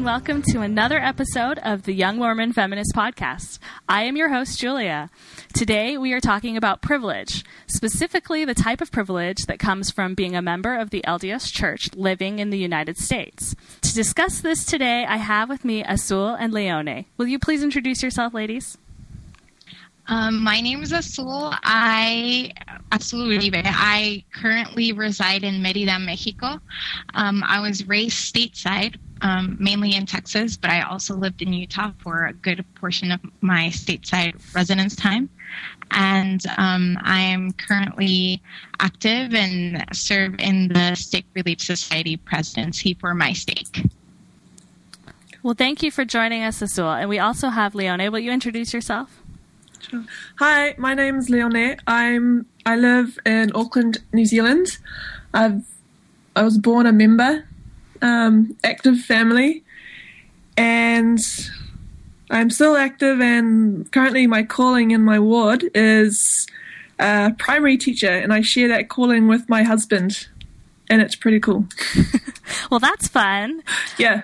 and welcome to another episode of the Young Mormon Feminist Podcast. I am your host, Julia. Today we are talking about privilege, specifically the type of privilege that comes from being a member of the LDS Church living in the United States. To discuss this today, I have with me Azul and Leone. Will you please introduce yourself, ladies? Um, my name is Azul. I Uribe. I currently reside in Merida, Mexico. Um, I was raised stateside, um, mainly in Texas, but I also lived in Utah for a good portion of my stateside residence time. And um, I am currently active and serve in the Stake Relief Society presidency for my stake. Well, thank you for joining us, Azul. And we also have Leone. Will you introduce yourself? Sure. Hi, my name is Leone. I'm I live in Auckland, New Zealand. I've I was born a member um, active family, and I'm still active. And currently, my calling in my ward is a primary teacher, and I share that calling with my husband, and it's pretty cool. well, that's fun. Yeah.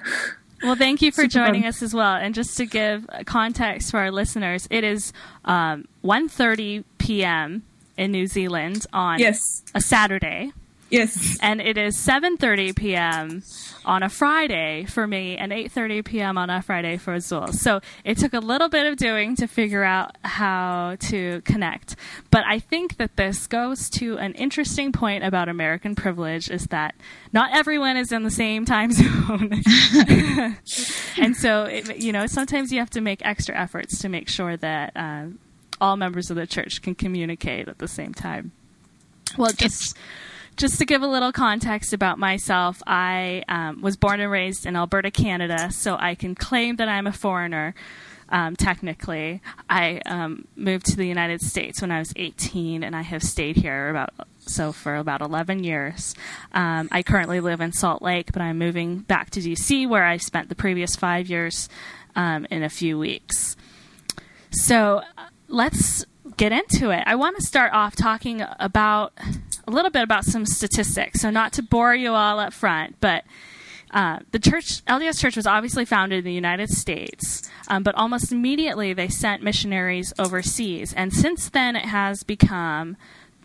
Well, thank you for Super joining fun. us as well. And just to give context for our listeners, it is um, 1.30 p.m. in New Zealand on yes. a Saturday. Yes. And it is 7:30 p.m. on a Friday for me and 8:30 p.m. on a Friday for Azul. So it took a little bit of doing to figure out how to connect. But I think that this goes to an interesting point about American privilege is that not everyone is in the same time zone. and so it, you know, sometimes you have to make extra efforts to make sure that uh, all members of the church can communicate at the same time. Well, just just to give a little context about myself, I um, was born and raised in Alberta, Canada, so I can claim that I'm a foreigner. Um, technically, I um, moved to the United States when I was 18, and I have stayed here about so for about 11 years. Um, I currently live in Salt Lake, but I'm moving back to DC, where I spent the previous five years um, in a few weeks. So let's get into it. I want to start off talking about a little bit about some statistics. So, not to bore you all up front, but uh, the church, LDS Church, was obviously founded in the United States, um, but almost immediately they sent missionaries overseas. And since then, it has become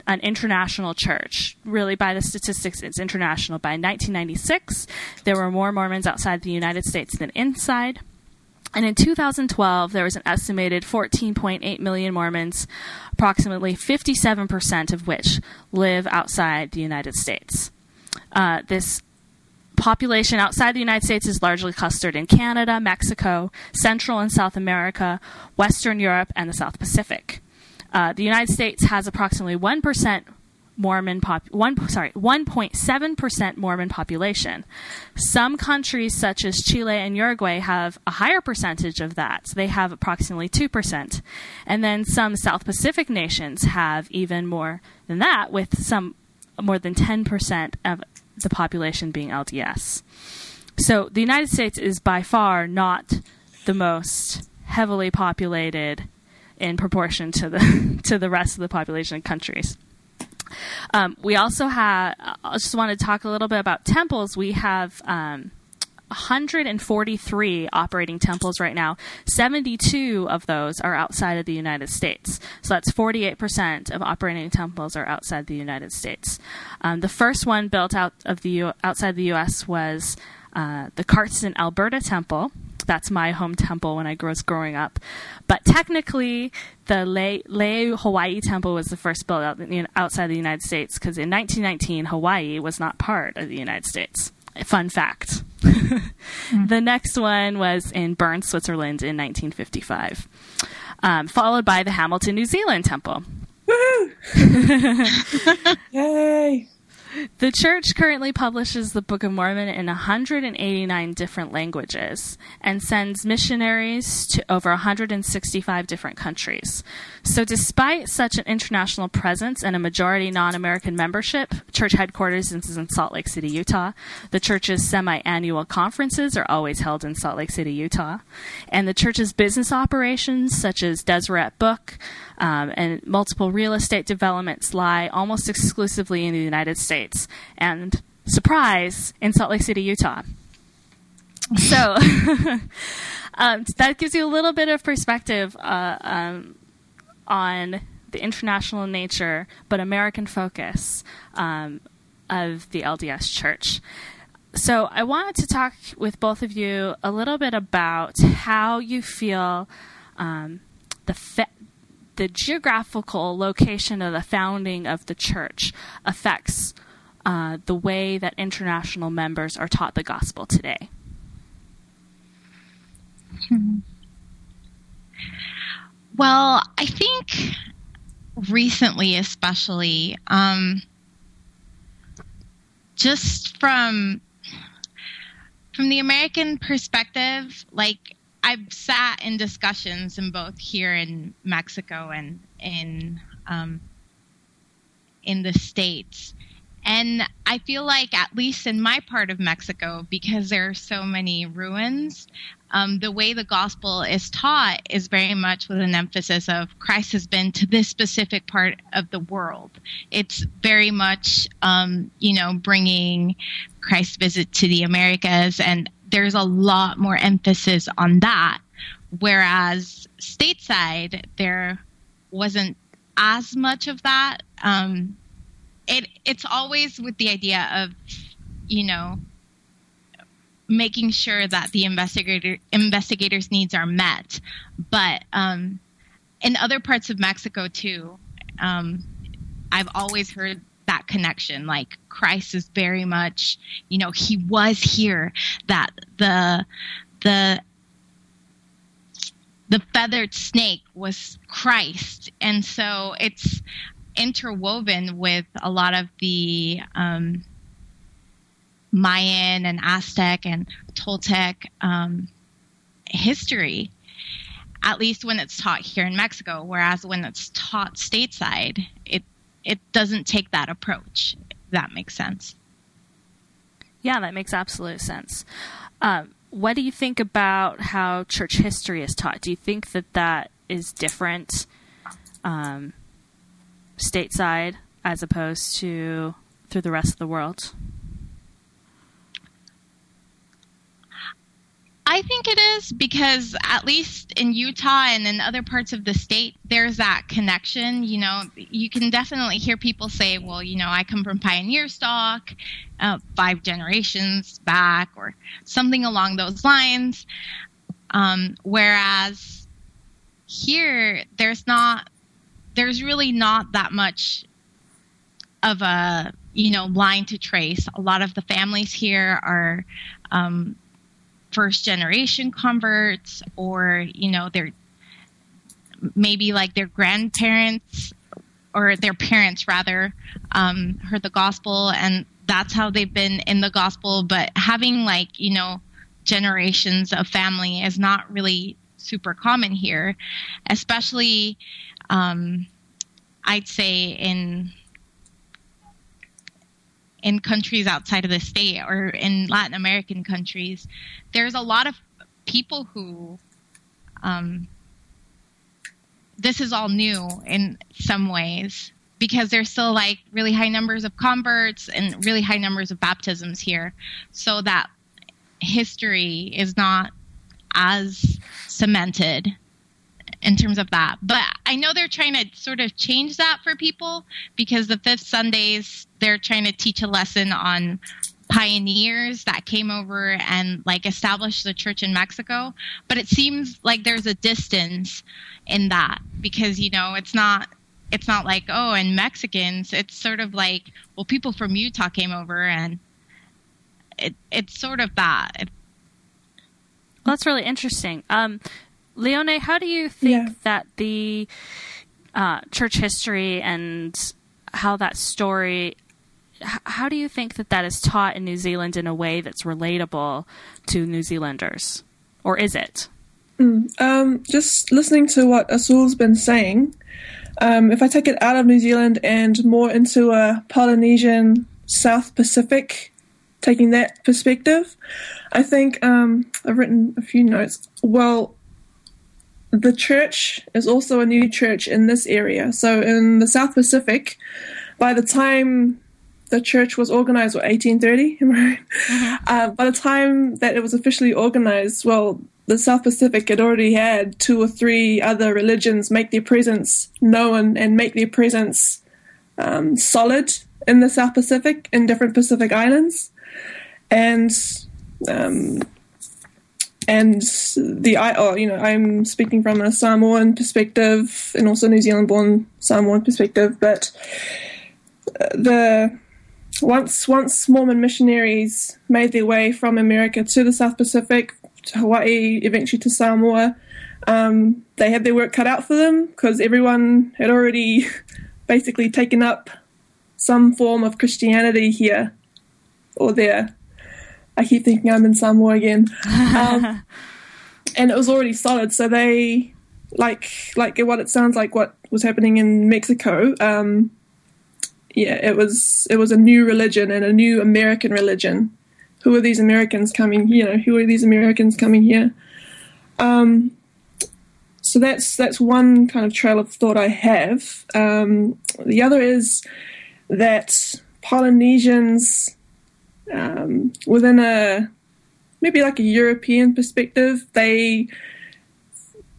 an international church. Really, by the statistics, it's international. By 1996, there were more Mormons outside the United States than inside. And in 2012, there was an estimated 14.8 million Mormons, approximately 57% of which live outside the United States. Uh, this population outside the United States is largely clustered in Canada, Mexico, Central and South America, Western Europe, and the South Pacific. Uh, the United States has approximately 1% Mormon pop one sorry 1.7 percent Mormon population. Some countries such as Chile and Uruguay have a higher percentage of that. So they have approximately two percent, and then some South Pacific nations have even more than that, with some more than 10 percent of the population being LDS. So the United States is by far not the most heavily populated in proportion to the to the rest of the population of countries. Um, we also have, I just want to talk a little bit about temples. We have um, 143 operating temples right now. 72 of those are outside of the United States. So that's 48% of operating temples are outside the United States. Um, the first one built out of the U- outside the U.S. was uh, the Cardston, Alberta temple that's my home temple when I was growing up. But technically, the Laie, Hawaii temple was the first built out, outside the United States because in 1919, Hawaii was not part of the United States. Fun fact. mm. The next one was in Bern, Switzerland in 1955, um, followed by the Hamilton, New Zealand temple. Yay! The church currently publishes the Book of Mormon in 189 different languages and sends missionaries to over 165 different countries. So, despite such an international presence and a majority non American membership, church headquarters is in Salt Lake City, Utah. The church's semi annual conferences are always held in Salt Lake City, Utah. And the church's business operations, such as Deseret Book, um, and multiple real estate developments lie almost exclusively in the United States. And surprise, in Salt Lake City, Utah. So um, that gives you a little bit of perspective uh, um, on the international nature but American focus um, of the LDS Church. So I wanted to talk with both of you a little bit about how you feel um, the fa- the geographical location of the founding of the church affects uh, the way that international members are taught the gospel today. Hmm. Well, I think recently, especially, um, just from from the American perspective, like I've sat in discussions in both here in Mexico and in um, in the states, and I feel like at least in my part of Mexico, because there are so many ruins, um, the way the gospel is taught is very much with an emphasis of Christ has been to this specific part of the world. It's very much, um, you know, bringing Christ's visit to the Americas, and there's a lot more emphasis on that. Whereas stateside, there wasn't as much of that. Um, it it's always with the idea of, you know, making sure that the investigator investigators' needs are met. But um, in other parts of Mexico too, um, I've always heard that connection. Like Christ is very much, you know, he was here. That the the the feathered snake was Christ, and so it's interwoven with a lot of the um, Mayan and Aztec and Toltec um, history, at least when it's taught here in Mexico. Whereas when it's taught stateside, it it doesn't take that approach. that makes sense. Yeah, that makes absolute sense. Um, what do you think about how church history is taught? Do you think that that is different um, stateside as opposed to through the rest of the world? I think it is because at least in Utah and in other parts of the state, there's that connection. You know, you can definitely hear people say, well, you know, I come from pioneer stock, uh, five generations back, or something along those lines. Um, whereas here, there's not, there's really not that much of a, you know, line to trace. A lot of the families here are, um, first generation converts or you know they're maybe like their grandparents or their parents rather um, heard the gospel and that's how they've been in the gospel. But having like you know generations of family is not really super common here especially um, i'd say in in countries outside of the state or in Latin American countries, there's a lot of people who um, this is all new in some ways because there's still like really high numbers of converts and really high numbers of baptisms here. So that history is not as cemented in terms of that. But I know they're trying to sort of change that for people because the fifth Sundays they're trying to teach a lesson on pioneers that came over and like established the church in Mexico. But it seems like there's a distance in that because you know it's not it's not like oh and Mexicans it's sort of like well people from Utah came over and it it's sort of that. Well, that's really interesting. Um, Leone, how do you think yeah. that the uh, church history and how that story how do you think that that is taught in New Zealand in a way that's relatable to New Zealanders, or is it? Mm, um, just listening to what Azul's been saying, um, if I take it out of New Zealand and more into a Polynesian South Pacific, taking that perspective, I think um, I've written a few notes. Well, the church is also a new church in this area. So in the South Pacific, by the time the church was organized, what, 1830? Am I right? Uh, by the time that it was officially organized, well, the South Pacific had already had two or three other religions make their presence known and make their presence um, solid in the South Pacific, in different Pacific islands. And um, and the I oh you know I'm speaking from a Samoan perspective and also New Zealand born Samoan perspective, but uh, the once once Mormon missionaries made their way from America to the South Pacific, to Hawaii, eventually to Samoa, um, they had their work cut out for them because everyone had already basically taken up some form of Christianity here or there. I keep thinking I'm in Samoa again. Um, and it was already solid, so they like like what it sounds like what was happening in Mexico. Um, yeah, it was it was a new religion and a new American religion. Who are these Americans coming? You know, who are these Americans coming here? Um, so that's that's one kind of trail of thought I have. Um, the other is that Polynesians um, within a maybe like a European perspective, they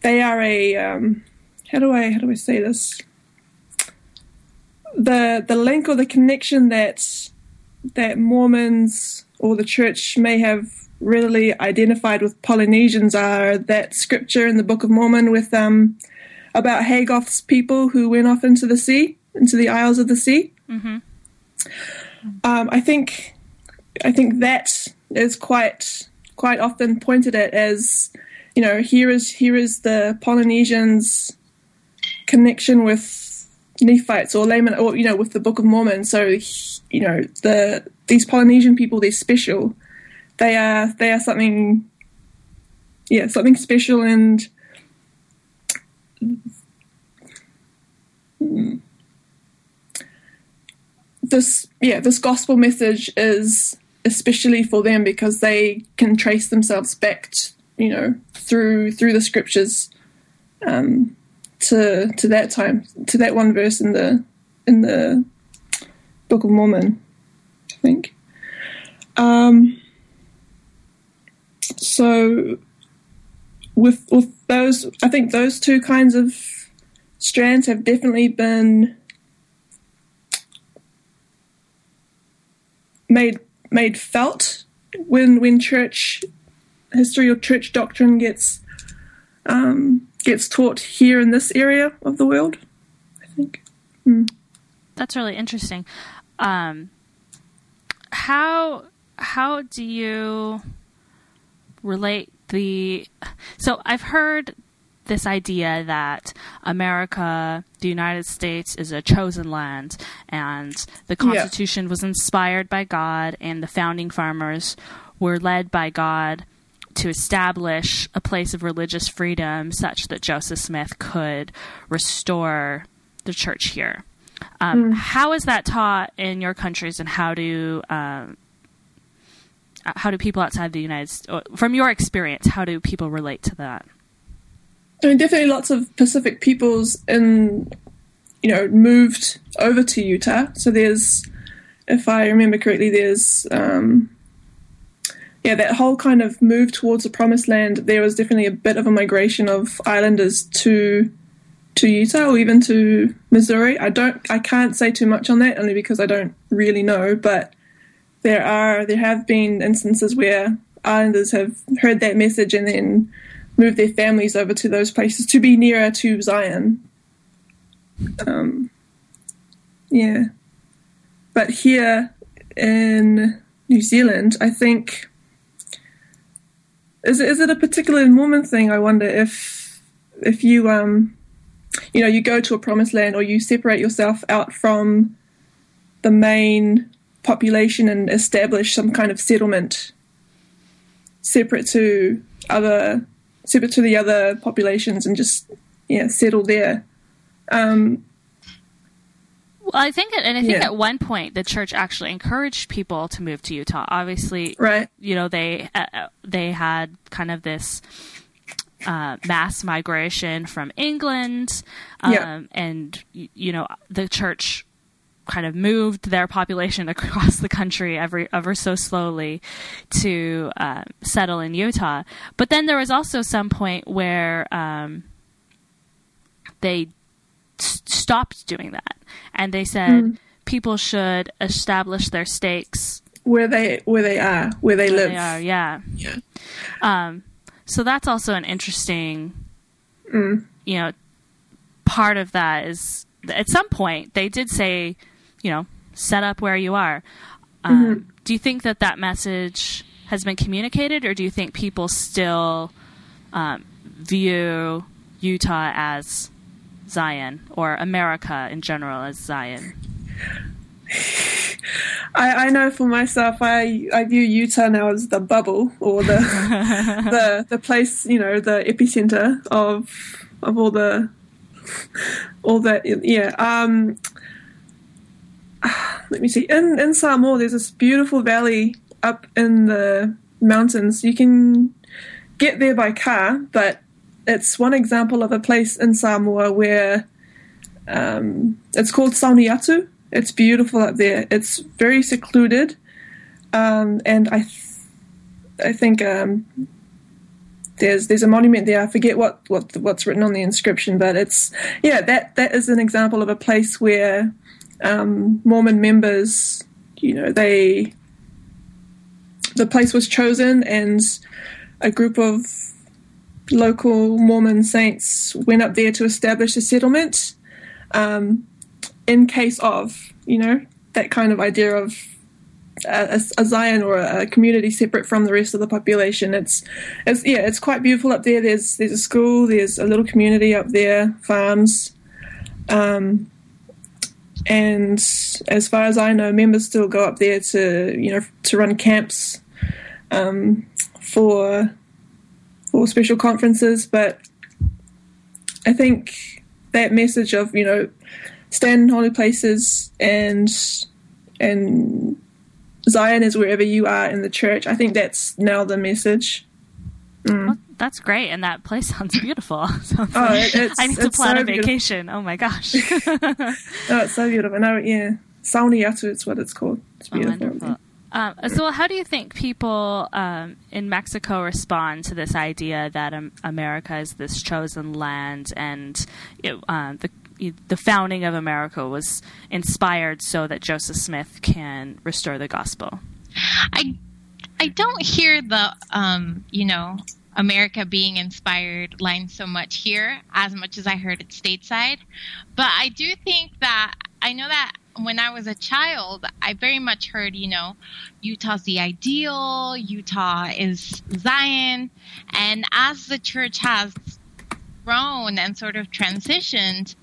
they are a um, how do I how do I say this? The the link or the connection that that Mormons or the church may have readily identified with Polynesians are that scripture in the Book of Mormon with um, about Hagoth's people who went off into the sea, into the Isles of the Sea. Mm-hmm. Um, I think I think that is quite quite often pointed at as you know here is here is the Polynesians connection with Nephites or Laman or you know with the Book of Mormon. So you know the these Polynesian people they're special. They are they are something yeah something special and this yeah this gospel message is especially for them because they can trace themselves back to, you know through through the scriptures um, to to that time to that one verse in the in the Book of Mormon I think. Um, so with with those I think those two kinds of strands have definitely been made made felt when when church history or church doctrine gets um, gets taught here in this area of the world. I think. Mm. That's really interesting. Um, how how do you relate the? So I've heard this idea that America, the United States, is a chosen land, and the Constitution yeah. was inspired by God, and the founding farmers were led by God to establish a place of religious freedom such that Joseph Smith could restore the church here. Um, mm. How is that taught in your countries, and how do um, how do people outside the United States, from your experience, how do people relate to that? I mean, definitely lots of Pacific peoples in, you know, moved over to Utah. So there's, if I remember correctly, there's, um, yeah, that whole kind of move towards the promised land. There was definitely a bit of a migration of islanders to to Utah or even to Missouri. I don't, I can't say too much on that only because I don't really know. But there are, there have been instances where islanders have heard that message and then move their families over to those places to be nearer to Zion. Um, yeah. But here in New Zealand, I think is it, is it a particular Mormon thing? I wonder if if you um you know you go to a promised land or you separate yourself out from the main population and establish some kind of settlement separate to other separate to the other populations and just yeah settle there. Um, well, I think, and I think yeah. at one point the church actually encouraged people to move to Utah. Obviously, right? You know, they uh, uh they had kind of this uh, mass migration from England, um, yeah. and you know the church kind of moved their population across the country every ever so slowly to uh, settle in Utah. But then there was also some point where um, they s- stopped doing that, and they said Mm. people should establish their stakes where they where they are, where they where live. they are. Yeah. Yeah. Um, so that's also an interesting, Mm. you know, part of that is at some point they did say, you know, set up where you are. Um, Mm-hmm. Do you think that that message has been communicated, or do you think people still um, view Utah as Zion or America in general as Zion? I, I know for myself, I, I view Utah now as the bubble or the the the place, you know, the epicenter of of all the all that. Yeah. Um, let me see. In in Samoa, there's this beautiful valley up in the mountains. You can get there by car, but it's one example of a place in Samoa where um, it's called Sauniatu. It's beautiful up there. It's very secluded, um, and I, th- I think um, there's there's a monument there. I forget what, what what's written on the inscription, but it's yeah that that is an example of a place where um, Mormon members, you know, they the place was chosen, and a group of local Mormon saints went up there to establish a settlement. Um, in case of, you know, that kind of idea of a, a Zion or a, community separate from the rest of the population. It's, it's yeah, it's quite beautiful up there. There's there's a school, there's a little community up there, farms, um, and as far as I know, members still go up there to you know to run camps um, for for special conferences. But I think that message of you know stand in holy places and and Zion is wherever you are in the church. I think that's now the message. Well, that's great, and that place sounds beautiful. Sounds Oh, like- it- it's- I need to plan so a beautiful. vacation. Oh my gosh. Oh, it's so beautiful. No, yeah, Sauniatu is what it's called. It's Oh, beautiful. wonderful. Um, so, how do you think people um, in Mexico respond to this idea that um, America is this chosen land, and it, uh, the the founding of America was inspired so that Joseph Smith can restore the gospel? I I don't hear the um, you know America being inspired line so much here as much as I heard it stateside, but I do think that I know that when I was a child, I very much heard you know Utah's the ideal, Utah is Zion, and as the church has grown and sort of transitioned,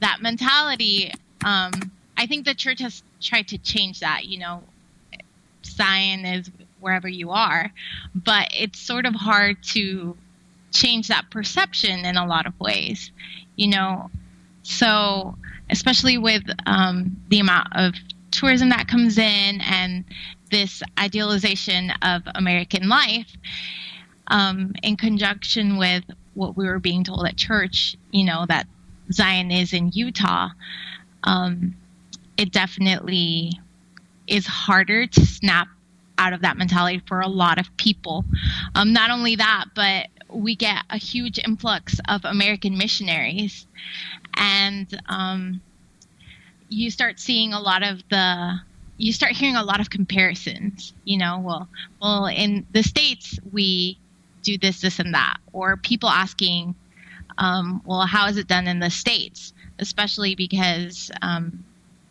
that mentality. Um, I think the church has tried to change that. You know, Zion is wherever you are, but it's sort of hard to change that perception in a lot of ways, you know. So, especially with um, the amount of tourism that comes in and this idealization of American life, um, in conjunction with what we were being told at church, you know, that Zion is in Utah, um, it definitely is harder to snap out of that mentality for a lot of people. Um, not only that, but we get a huge influx of American missionaries, and um, you start seeing a lot of the. You start hearing a lot of comparisons. You know, well, well, in the states we do this, this, and that, or people asking, um, well, how is it done in the states? Especially because um,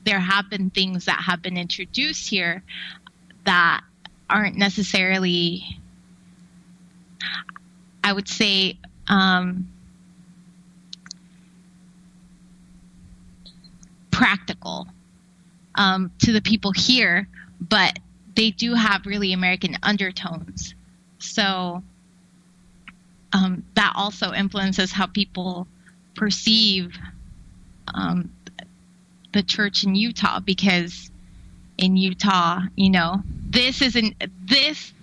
there have been things that have been introduced here that aren't necessarily, I would say, um, practical um, to the people here, but they do have really American undertones. So um, that also influences how people perceive um, the church in Utah because in Utah, you know, this isn't this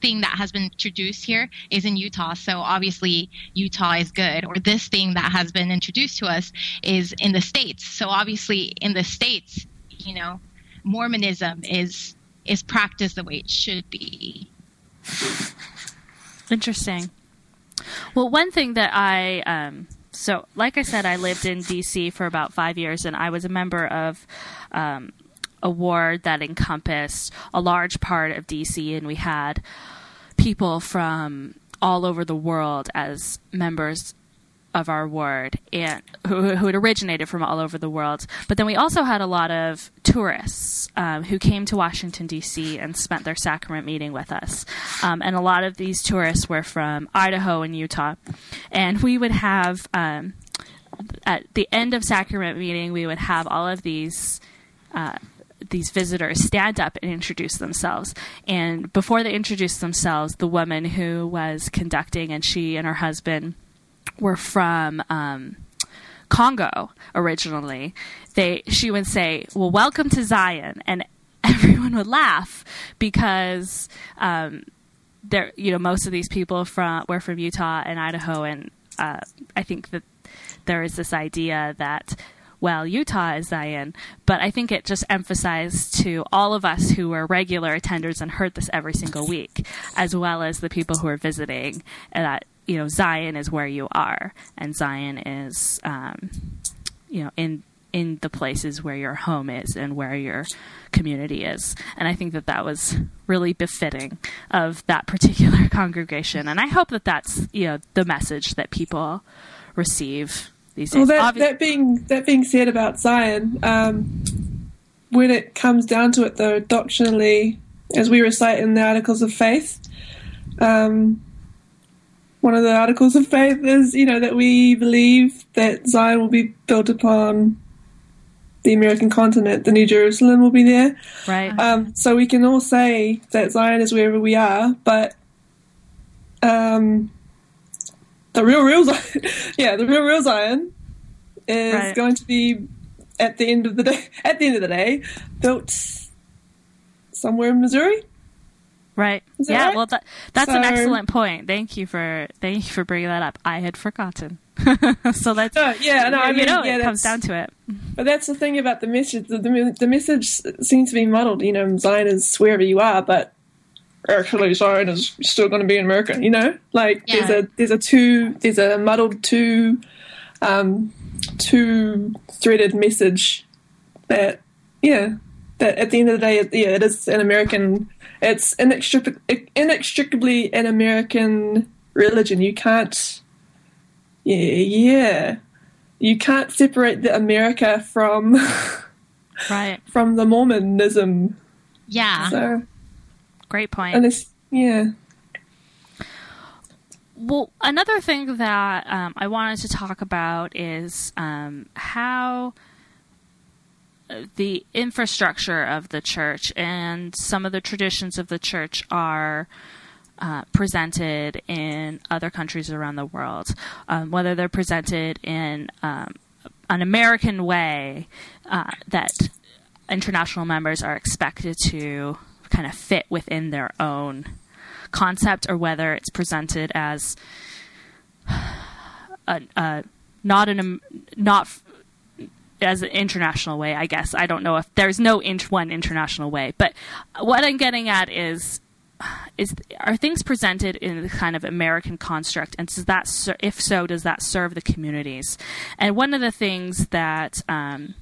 thing that has been introduced here is in Utah. So obviously Utah is good, or this thing that has been introduced to us is in the states. So obviously in the states, you know, Mormonism is is practiced the way it should be. Interesting. Well, one thing that I um, so like I said, I lived in D.C. for about five years, and I was a member of um, a ward that encompassed a large part of DC, and we had people from all over the world as members of our ward and who, who had originated from all over the world. But then we also had a lot of tourists um, who came to Washington D.C. and spent their sacrament meeting with us. Um, and a lot of these tourists were from Idaho and Utah, and we would have um, at the end of sacrament meeting we would have all of these. Uh, these visitors stand up and introduce themselves. And before they introduced themselves, the woman who was conducting and she and her husband were from um, Congo originally. They she would say, "Well, welcome to Zion," and everyone would laugh because um, there, you know, most of these people from were from Utah and Idaho, and uh, I think that there is this idea that well, Utah is Zion, but I think it just emphasized to all of us who were regular attenders and heard this every single week, as well as the people who are visiting, that you know Zion is where you are, and Zion is um, you know in in the places where your home is and where your community is. And I think that that was really befitting of that particular congregation. And I hope that that's you know the message that people receive these days. Well, that, that being that being said about Zion, um, when it comes down to it, though, doctrinally, as we recite in the Articles of Faith, um, one of the Articles of Faith is, you know, that we believe that Zion will be built upon the American continent, the New Jerusalem will be there. Right. Um, so we can all say that Zion is wherever we are, but um, the real, real Zion, yeah, the real, real Zion is right. going to be at the end of the day. At the end of the day, built somewhere in Missouri. Right. Yeah. Right? Well, that, that's so, an excellent point. Thank you for thank you for bringing that up. I had forgotten. so that's uh, yeah. No, I mean, you know, yeah, it comes down to it. But that's the thing about the message. The, the, the message seems to be muddled. You know, Zion is wherever you are, but actually Zion is still going to be in America. You know, like yeah. there's a there's a two there's a muddled two um, two threaded message that yeah that at the end of the day yeah it is an American it's inextric- inextricably an American religion. You can't yeah yeah you can't separate the America from right from the Mormonism. Yeah. So Great point. And it's, yeah. Well, another thing that um, I wanted to talk about is um, how the infrastructure of the church and some of the traditions of the church are uh, presented in other countries around the world, um, whether they're presented in um, an American way uh, that international members are expected to kind of fit within their own concept or whether it's presented as a, a not an not as an international way, I guess. I don't know if there's no int- one international way, but what I'm getting at is is are things presented in the kind of American construct, and does that ser- if so, does that serve the communities? And one of the things that um,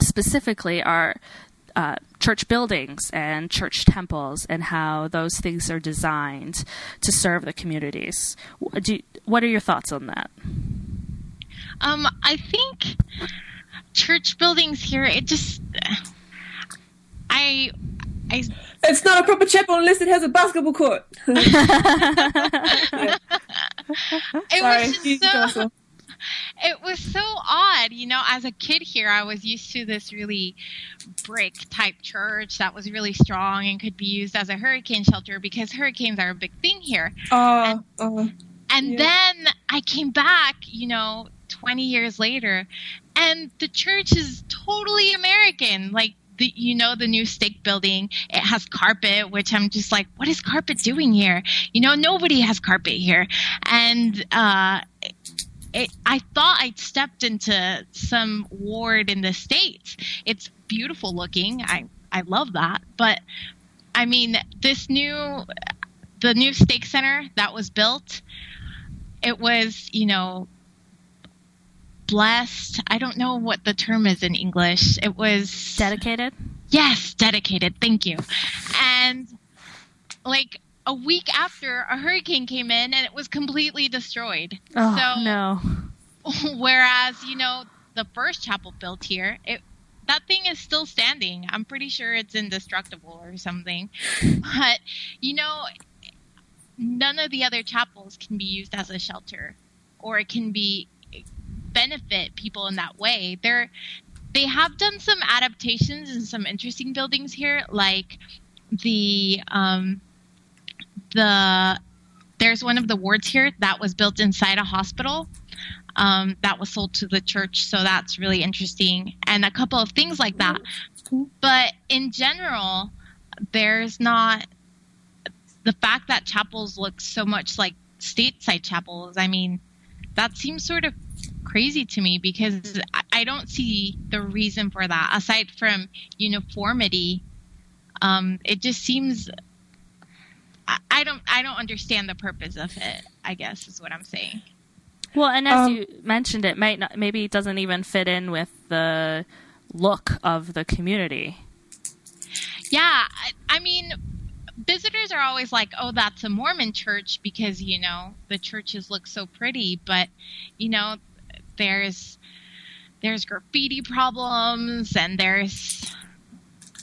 specifically are uh, church buildings and church temples and how those things are designed to serve the communities. Do, what are your thoughts on that? Um, I think church buildings here, it just, I, I. It's not a proper chapel unless it has a basketball court. yeah. It Sorry, was so, it was so odd. You know, as a kid here, I was used to this really brick type church that was really strong and could be used as a hurricane shelter because hurricanes are a big thing here. Uh, and, uh, and yeah. then I came back, you know, 20 years later, and the church is totally American. Like the, you know the new stake building it has carpet which i'm just like what is carpet doing here you know nobody has carpet here and uh, it, I thought I'd stepped into some ward in the states. It's beautiful looking. I I love that, but I mean this new the new stake center that was built. It was you know blessed. I don't know what the term is in English. It was dedicated. Yes, dedicated. Thank you. And like a week after, a hurricane came in and it was completely destroyed. Oh so, no. Whereas you know the first chapel built here, it that thing is still standing. I'm pretty sure it's indestructible or something. But you know, none of the other chapels can be used as a shelter, or it can be benefit people in that way. They're they have done some adaptations and some interesting buildings here, like the um, the there's one of the wards here that was built inside a hospital um, that was sold to the church, so that's really interesting, and a couple of things like that. But in general, there's not the fact that chapels look so much like stateside chapels. I mean, that seems sort of crazy to me because I don't see the reason for that aside from uniformity. Um, it just seems I don't I don't understand the purpose of it. I guess is what I'm saying. Well, and as um, you mentioned, it might not maybe it doesn't even fit in with the look of the community. Yeah, I, I mean, visitors are always like, "Oh, that's a Mormon church," because you know the churches look so pretty, but you know there's there's graffiti problems and there's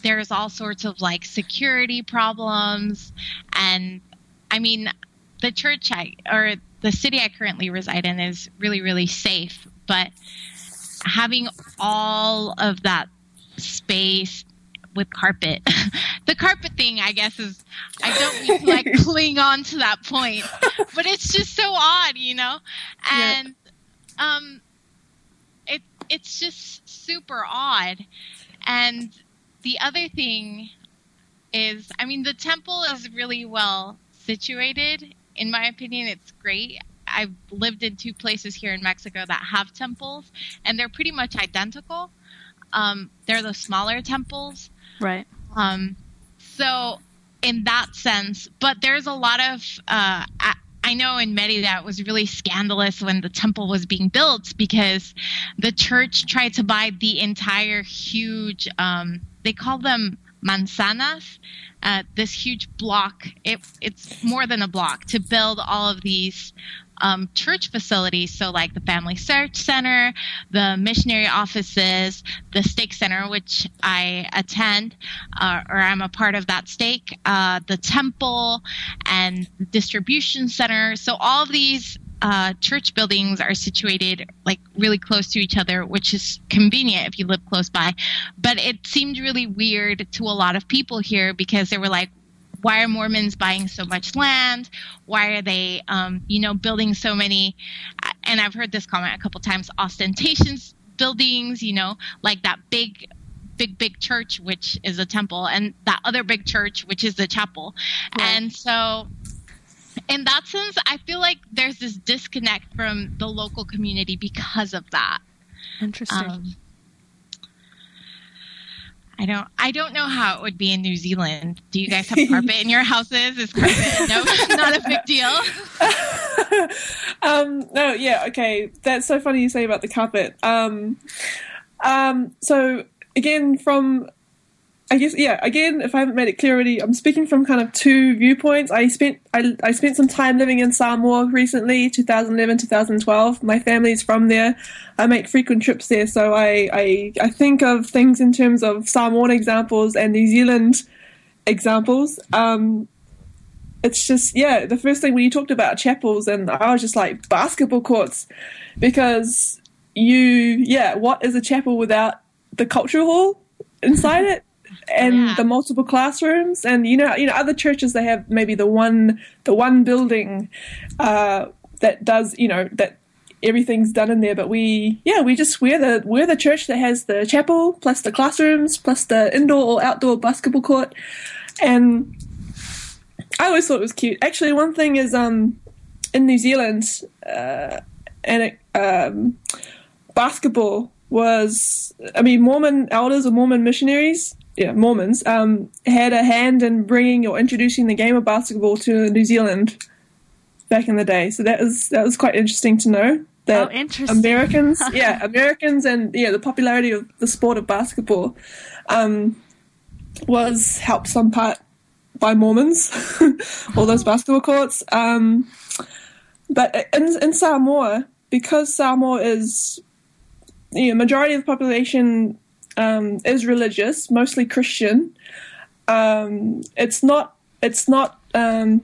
there's all sorts of like security problems. And i mean the church i or the city i currently reside in is really really safe. But having all of that space with carpet the carpet thing i guess is i don't mean to like cling on to that point. But it's just so odd you know? And yeah. um it it's just super odd. And the other thing is, I mean, the temple is really well situated. In my opinion, it's great. I've lived in two places here in Mexico that have temples, and they're pretty much identical. Um, they're the smaller temples. Right. Um, so, in that sense, but there's a lot of. Uh, I know in Merida it was really scandalous when the temple was being built because the church tried to buy the entire huge um, they call them manzanas. Uh, this huge block. It, it's more than a block to build all of these um, church facilities. So, like the Family Search Center, the missionary offices, the stake center, which I attend, uh, or I'm a part of that stake, uh, the temple, and distribution center. So, all these uh, church buildings are situated like really close to each other, which is convenient if you live close by. But it seemed really weird to a lot of people here because they were like, why are Mormons buying so much land? Why are they, um, you know, building so many? And I've heard this comment a couple times ostentatious buildings, you know, like that big big big church which is a temple and that other big church which is the chapel right. and so in that sense, I feel like there's this disconnect from the local community because of that. Interesting. Um, I don't. I don't know how it would be in New Zealand. Do you guys have carpet in your houses? Is carpet no, not a big deal? um, no. Yeah. Okay. That's so funny you say about the carpet. Um, um, so again, from I guess yeah. Again, if I haven't made it clear already, I'm speaking from kind of two viewpoints. I spent I, I spent some time living in Samoa recently, 2011, 2012. My family's from there. I make frequent trips there, so I I, I think of things in terms of Samoan examples and New Zealand examples. Um, it's just yeah. The first thing when you talked about chapels, and I was just like basketball courts, because you yeah. What is a chapel without the cultural hall inside it? And yeah. the multiple classrooms and you know you know other churches they have maybe the one the one building uh, that does you know that everything's done in there. But we, yeah, we just we're the we're the church that has the chapel plus the classrooms plus the indoor or outdoor basketball court, and I always thought it was cute. Actually, one thing is um in New Zealand, uh, and it, um, basketball was I mean Mormon elders or Mormon missionaries yeah, Mormons, um, had a hand in bringing or introducing the game of basketball to New Zealand back in the day. So that was that was quite interesting to know that Oh. Americans, yeah, Americans, and yeah, the popularity of the sport of basketball um, was helped some part by Mormons, all those basketball courts. Um, but in, in Samoa, because Samoa is, you know, majority of the population um, is religious, mostly Christian. Um, it's not. It's not. Um,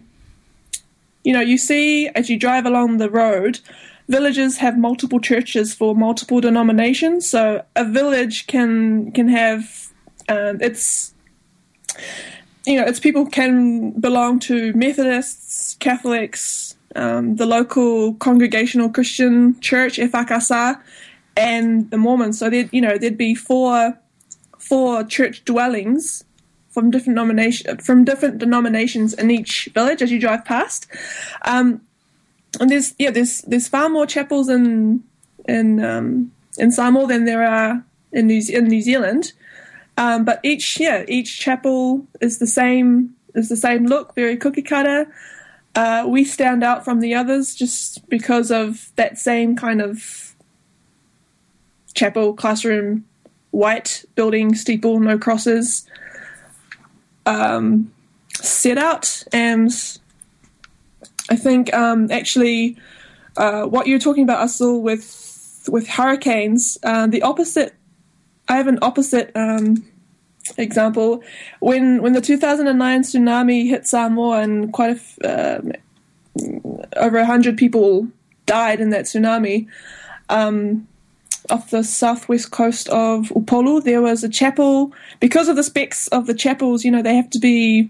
you know, you see as you drive along the road, villages have multiple churches for multiple denominations. So a village can can have. Um, it's you know, its people can belong to Methodists, Catholics, um, the local Congregational Christian Church, Efakasa, and the Mormons. So there, you know, there'd be four four church dwellings from different denomination from different denominations in each village as you drive past. Um, and there's yeah, there's there's far more chapels in in um, in Samoa than there are in New in New Zealand. Um, but each yeah, each chapel is the same is the same look, very cookie cutter. Uh, we stand out from the others just because of that same kind of chapel, classroom, white building, steeple, no crosses, um, set out. And I think um, actually uh, what you're talking about, Azul, with with hurricanes, uh, the opposite. I have an opposite um, example. When when the 2009 tsunami hit Samoa and quite a f- um over hundred people died in that tsunami. Um, off the southwest coast of Upolu, there was a chapel. Because of the specs of the chapels, you know, they have to be,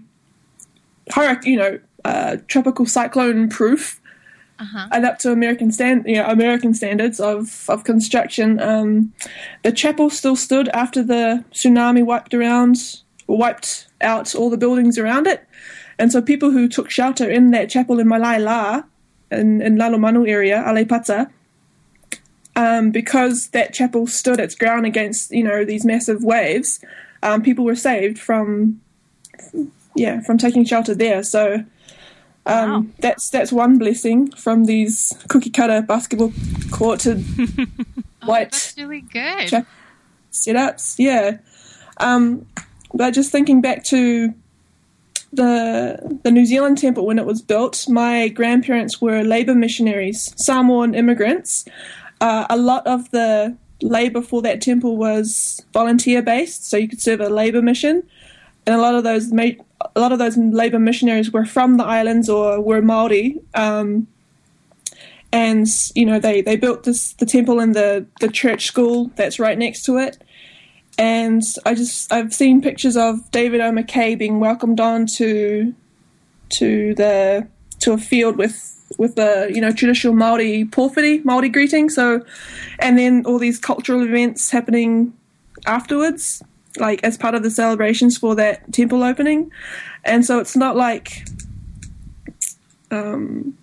you know, uh, tropical cyclone proof Uh-huh. and up to American stand, you know, American standards of of construction. Um, the chapel still stood after the tsunami wiped around, wiped out all the buildings around it, and so people who took shelter in that chapel in Malaila, in in Lalomanu area, Aleipata, um, because that chapel stood its ground against you know these massive waves, um, people were saved from yeah from taking shelter there. So. Um, Wow. That's that's one blessing from these cookie cutter basketball courted Oh, White that's really good. chap- setups. Yeah, um, but just thinking back to the the New Zealand temple when it was built, my grandparents were labor missionaries, Samoan immigrants. Uh, a lot of the labor for that temple was volunteer based, so you could serve a labor mission, and a lot of those ma- a lot of those labor missionaries were from the islands or were Maori. Um, and you know they, they built this the temple and the, the church school that's right next to it. And I just I've seen pictures of David O. McKay being welcomed on to to the to a field with with the you know traditional Maori powhiri Maori greeting. So, and then all these cultural events happening afterwards, like as part of the celebrations for that temple opening. And so it's not like, um,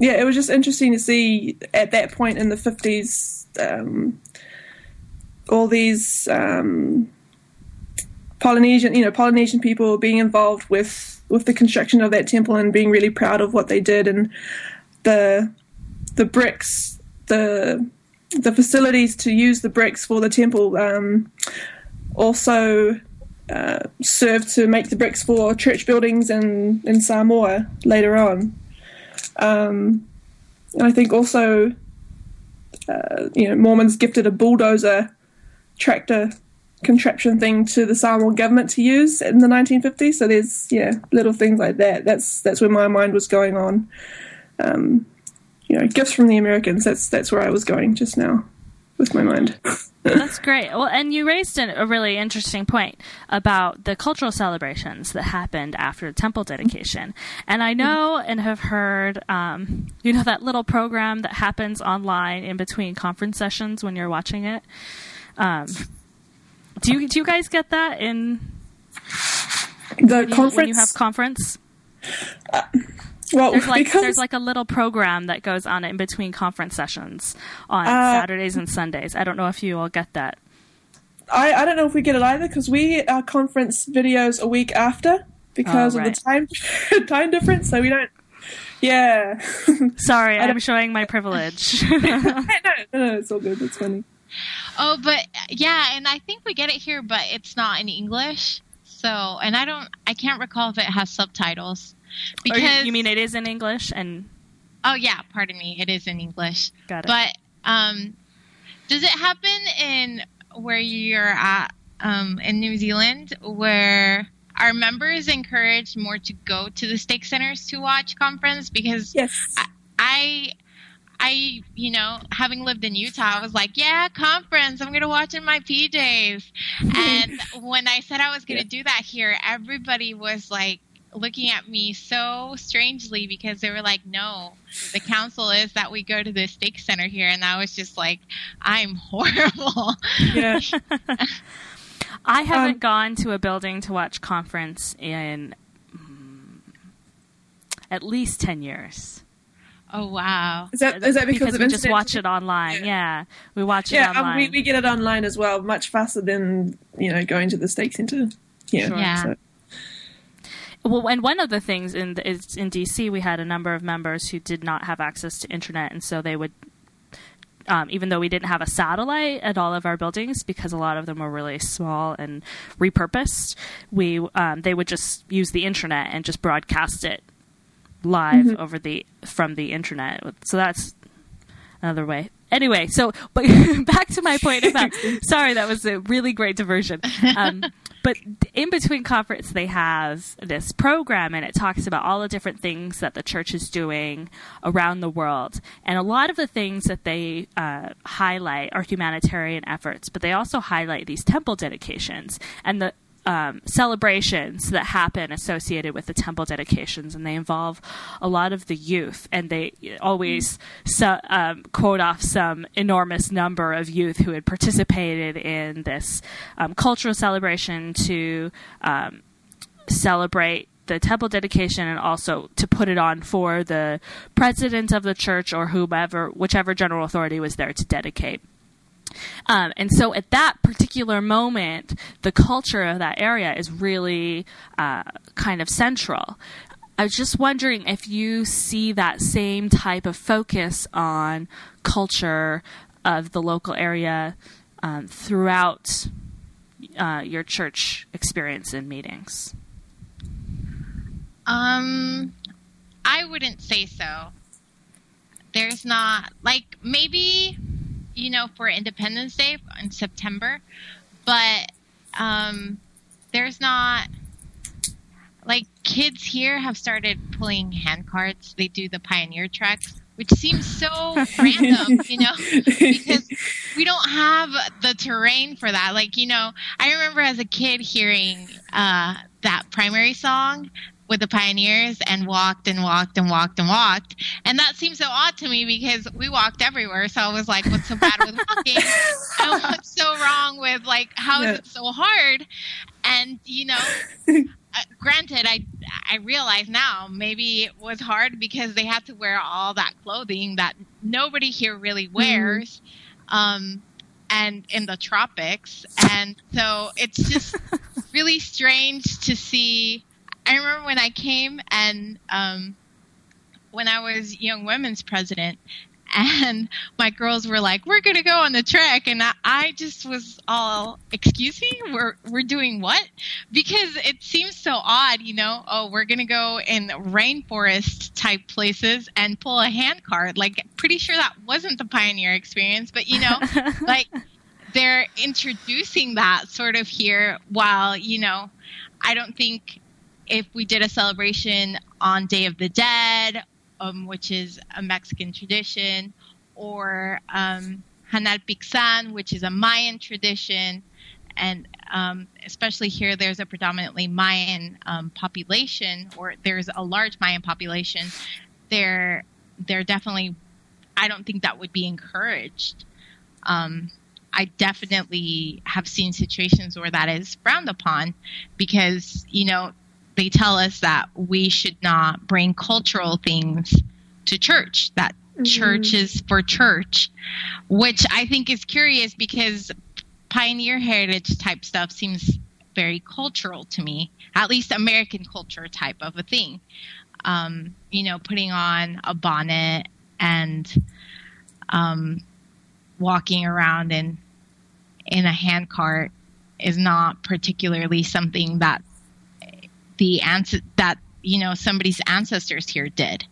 yeah, it was just interesting to see at that point in the fifties. Um, all these um, Polynesian, you know, Polynesian people being involved with with the construction of that temple and being really proud of what they did and the the bricks, the the facilities to use the bricks for the temple um, also uh, served to make the bricks for church buildings in in Samoa later on. Um, and I think also, uh, you know, Mormons gifted a bulldozer tractor contraption thing to the Samoan government to use in the 1950s. So there's yeah little things like that. That's that's where my mind was going on. Um, you know, gifts from the Americans. That's that's where I was going just now with my mind. That's great. Well, and you raised a really interesting point about the cultural celebrations that happened after temple dedication. And I know and have heard, um, you know, that little program that happens online in between conference sessions when you're watching it. Um, do you do you guys get that in The when you, conference. when you have conference? well, There's like because there's like a little program that goes on in between conference sessions on Uh, Saturdays and Sundays. I don't know if you all get that. I, I don't know if we get it either because we get our conference videos a week after because Oh, of the time time difference. So we don't. Yeah. Sorry, I'm showing my privilege. no, no, no, it's all good. It's funny. Oh, but yeah, and I think we get it here, but it's not in English. So, and I don't, I can't recall if it has subtitles. Because you, you mean it is in English and Oh yeah, pardon me, it is in English. got it. But um, does it happen in where you're at um, in New Zealand, where are members encouraged more to go to the stake centers to watch conference? Because Yes. I, I, you know, having lived in Utah, I was like, yeah, conference. I'm gonna watch in my PJs. And when I said I was gonna Yeah. do that here, everybody was like looking at me so strangely because they were like, no, the counsel is that we go to the stake center here, and I was just like, I'm horrible. Yeah. I haven't um, gone to a building to watch conference in mm, at least 10 years. Oh wow. Is that is that because, of we just watch it online. Yeah, Yeah. we watch it Yeah, um, we, we get it online as well, much faster than you know going to the stake center. Yeah. Sure. Yeah. So, Well, and one of the things in the, is in DC, we had a number of members who did not have access to internet, and so they would, um, even though we didn't have a satellite at all of our buildings because a lot of them were really small and repurposed, we um, they would just use the internet and just broadcast it live over the from the internet. So that's another way. Anyway, so but back to my point about sorry, that was a really great diversion. Um, but in between conference, they have this program, and it talks about all the different things that the church is doing around the world. And a lot of the things that they uh, highlight are humanitarian efforts, but they also highlight these temple dedications and the um, celebrations that happen associated with the temple dedications, and they involve a lot of the youth. And they always um, quote off some enormous number of youth who had participated in this um, cultural celebration to um, celebrate the temple dedication and also to put it on for the president of the church or whomever, whichever general authority was there to dedicate. Um, and so at that particular moment, the culture of that area is really uh, kind of central. I was just wondering if you see that same type of focus on culture of the local area um, throughout uh, your church experience in meetings. Um, I wouldn't say so. There's not like maybe you know for Independence Day in September, but um, there's not like kids here have started pulling hand carts. They do the pioneer treks, which seems so random, you know, because we don't have the terrain for that. Like, you know, I remember as a kid hearing uh, that primary song with the pioneers and walked and walked and walked and walked. And that seems so odd to me because we walked everywhere. So I was like, what's so bad with walking? and what's so wrong with like, how is it so hard? And, you know, uh, granted, I I realize now maybe it was hard because they had to wear all that clothing that nobody here really wears, um, and in the tropics, and so it's just really strange to see. I remember when I came and um, when I was young women's president, and my girls were like, "We're gonna go on the trek," and I, I just was all, "Excuse me, we're we're doing what?" Because it seems so odd, you know. Oh, we're gonna go in rainforest type places and pull a hand cart. Like, pretty sure that wasn't the pioneer experience, but you know, like they're introducing that sort of here. While you know, I don't think if we did a celebration on Day of the Dead um, which is a Mexican tradition, or um, Hanal Pixan, which is a Mayan tradition, and um, especially here, there's a predominantly Mayan um, population, or there's a large Mayan population. They're they're definitely. I don't think that would be encouraged. Um, I definitely have seen situations where that is frowned upon because you know they tell us that we should not bring cultural things to church. That mm-hmm. church is for church, which I think is curious because pioneer heritage type stuff seems very cultural to me, at least American culture type of a thing. Um, you know, putting on a bonnet and um, walking around in in a handcart is not particularly something that the answer that you know somebody's ancestors here did.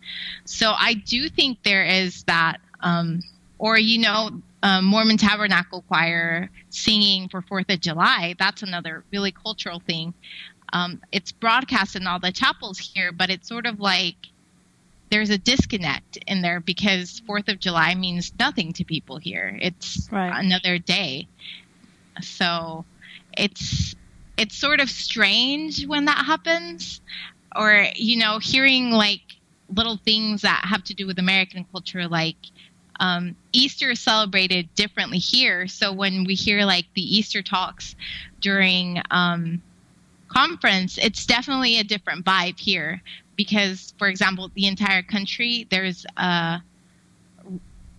So I do think there is that, um, or you know, um, Mormon Tabernacle Choir singing for Fourth of July. That's another really cultural thing. Um, it's broadcast in all the chapels here, but it's sort of like there's a disconnect in there because Fourth of July means nothing to people here. It's right. another day, so it's it's sort of strange when that happens, or you know, hearing like little things that have to do with American culture, like um, Easter is celebrated differently here. So when we hear like the Easter talks during um, conference, it's definitely a different vibe here because, for example, the entire country there's a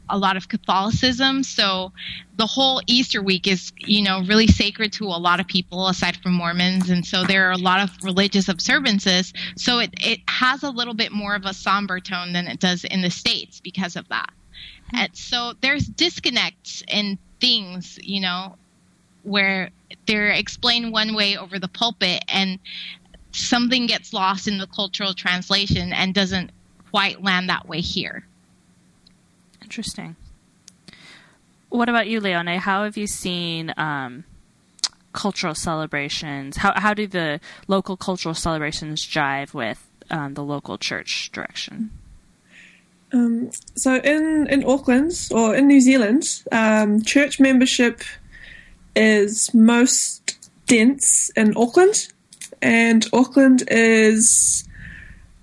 a lot of Catholicism. So the whole Easter week is, you know, really sacred to a lot of people aside from Mormons. And so there are a lot of religious observances. So it, it has a little bit more of a somber tone than it does in the States because of that. Mm-hmm. And so there's disconnects in things, you know, where they're explained one way over the pulpit and something gets lost in the cultural translation and doesn't quite land that way here. Interesting. What about you, Leone? How have you seen um, cultural celebrations? How how do the local cultural celebrations jive with um, the local church direction? Um, so in in Auckland or in New Zealand, um, church membership is most dense in Auckland, and Auckland is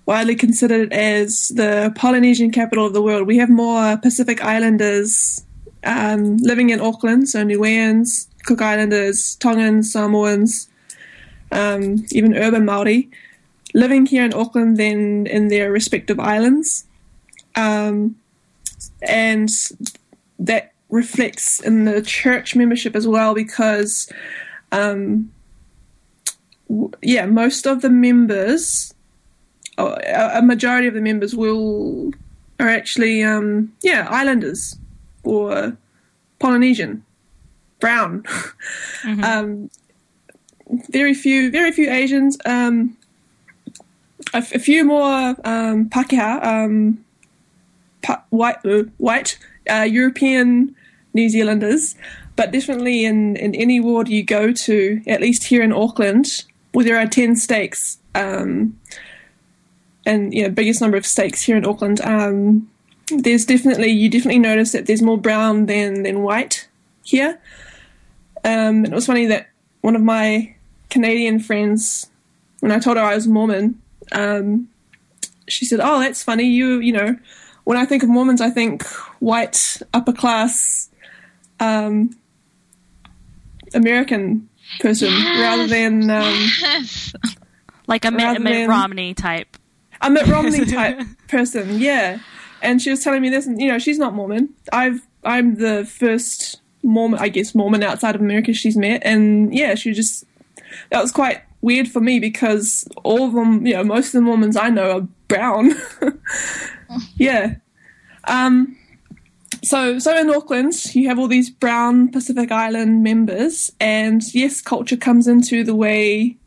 widely considered as the Polynesian capital of the world. We have more Pacific Islanders um, living in Auckland, so Niueans, Cook Islanders, Tongans, Samoans, um, even urban Maori, living here in Auckland than in their respective islands um, and that reflects in the church membership as well because um, yeah most of the members a majority of the members will are actually um, yeah islanders or polynesian brown. Mm-hmm. um, very few very few asians. Um, a, f- a few more um, Pakeha, um, white uh, white uh, European New Zealanders, but definitely in, in any ward you go to, at least here in Auckland, where there are ten stakes, um, and you know biggest number of stakes here in Auckland. Um, there's definitely you definitely notice that there's more brown than than white here. Um, and it was funny that one of my Canadian friends, when I told her I was Mormon, um, she said, "Oh, that's funny. You you know." when I think of Mormons, I think white, upper class, um, American person yes, rather than um, yes. like a Mitt Romney type. I'm a Mitt Romney type person, yeah. And she was telling me this, and you know, she's not Mormon. I've I'm the first Mormon, I guess, Mormon outside of America she's met, and yeah, she just that was quite weird for me because all of them, you know, most of the Mormons I know are brown. yeah. Um, so, so in Auckland, you have all these brown Pacific Island members, and yes, culture comes into the way,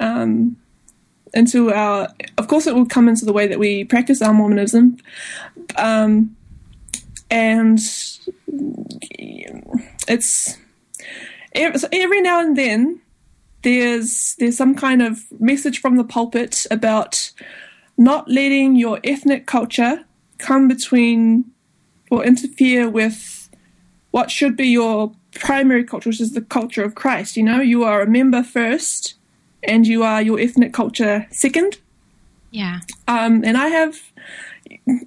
um, into our. Of course, it will come into the way that we practice our Mormonism, um, and it's every now and then there's there's some kind of message from the pulpit about not letting your ethnic culture come between or interfere with what should be your primary culture, which is the culture of Christ. You know, you are a member first, and you are your ethnic culture second. Yeah. Um, and I have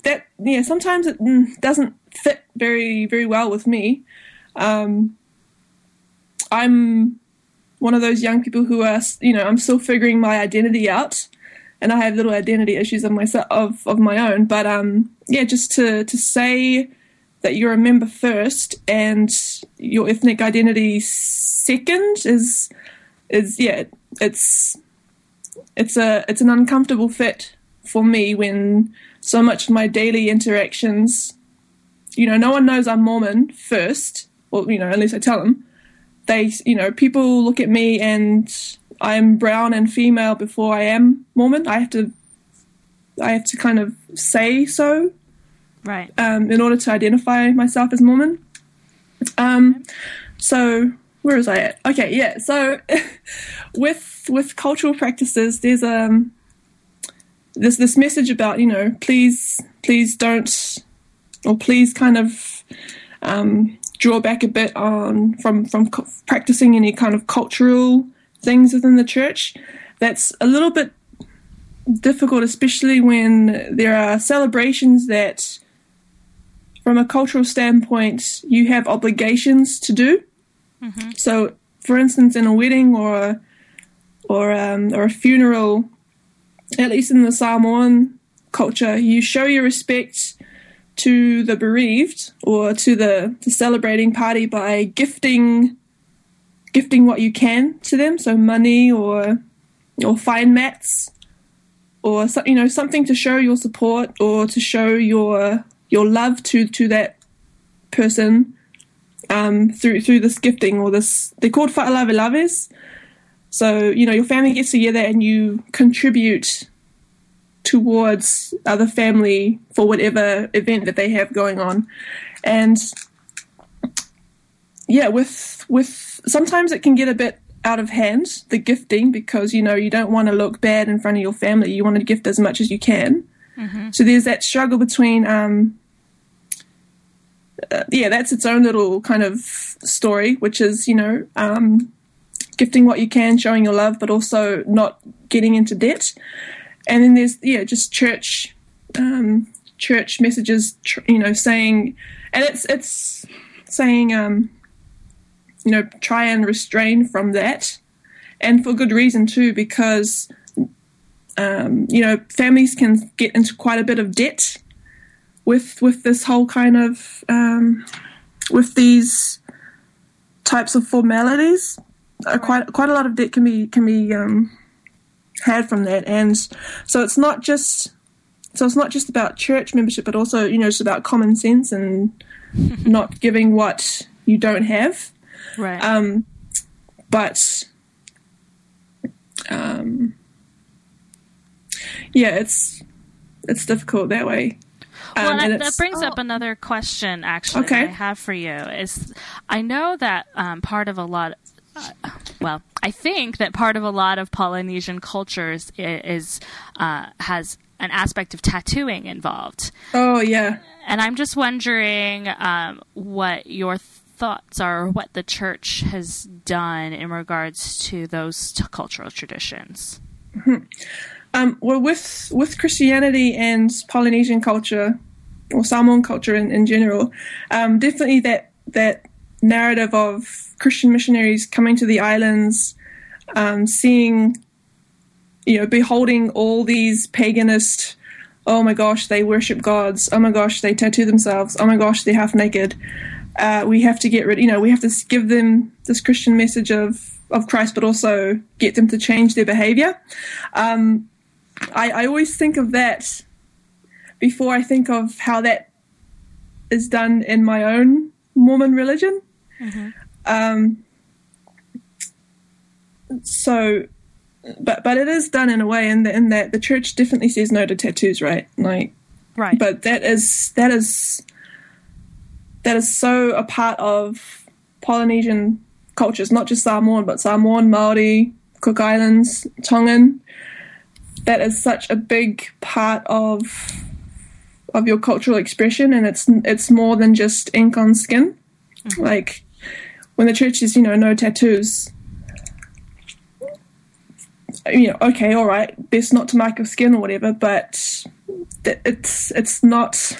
that. Yeah, sometimes it mm, doesn't fit very very well with me. Um, I'm one of those young people who are, you know, I'm still figuring my identity out, and I have little identity issues of myself of of my own. But um, yeah, just to to say that you're a member first and your ethnic identity second is is yeah, it's it's a it's an uncomfortable fit for me when so much of my daily interactions, you know, no one knows I'm Mormon first, or you know, unless I tell them they, you know, people look at me and I'm brown and female before I am Mormon. I have to, I have to kind of say so, Right. um, in order to identify myself as Mormon. Um, so where was I at? Okay, yeah. So with with cultural practices, there's um there's this message about you know please please don't or please kind of um, draw back a bit on from from co- practicing any kind of cultural things within the church. That's a little bit difficult, especially when there are celebrations that, from a cultural standpoint, you have obligations to do. So, for instance, in a wedding or or um, or a funeral, at least in the Samoan culture, you show your respect to the bereaved or to the, the celebrating party by gifting gifting what you can to them, so money or or fine mats or you know something to show your support or to show your your love to to that person um, through through this gifting or this they're called fa'alavelaves. So you know your family gets together and you contribute towards other family for whatever event that they have going on, and yeah, with with sometimes it can get a bit out of hand the gifting because you know you don't want to look bad in front of your family. You want to gift as much as you can. So there's that struggle between um, uh, yeah, that's its own little kind of story, which is, you know, um, gifting what you can, showing your love, but also not getting into debt. And then there's, yeah, just church, um, church messages, tr- you know, saying, and it's, it's saying, um, you know, try and restrain from that. And for good reason too, because, um, you know, families can get into quite a bit of debt with with this whole kind of um, with these types of formalities. Uh, quite quite a lot of debt can be can be um, had from that, and so it's not just so it's not just about church membership, but also you know it's about common sense and not giving what you don't have. Right. Um, but um, yeah, it's it's difficult that way. Well, Um, that, that brings up another question, actually, Okay. I have for you. Is I know that um, part of a lot, uh, well, I think that part of a lot of Polynesian cultures is uh, has an aspect of tattooing involved, Oh yeah. and I'm just wondering um, what your thoughts are, what the church has done in regards to those t- cultural traditions. Um, well, with with Christianity and Polynesian culture, or Samoan culture in, in general, um, definitely that that narrative of Christian missionaries coming to the islands, um, seeing, you know, beholding all these paganist. Oh my gosh, they worship gods. Oh my gosh, they tattoo themselves. Oh my gosh, they're half naked. Uh, we have to get rid. You know, we have to give them this Christian message of of Christ, but also get them to change their behavior. Um, I, I always think of that before I think of how that is done in my own Mormon religion. Um, so, but but it is done in a way in, the, in that the church definitely says no to tattoos, right? Like, Right. but that is that is that is so a part of Polynesian cultures, not just Samoan, but Samoan, Maori, Cook Islands, Tongan. That is such a big part of of your cultural expression, and it's it's more than just ink on skin. Like when the church is, you know, no tattoos. You know, okay, all right, best not to mark your skin or whatever, but it's it's not.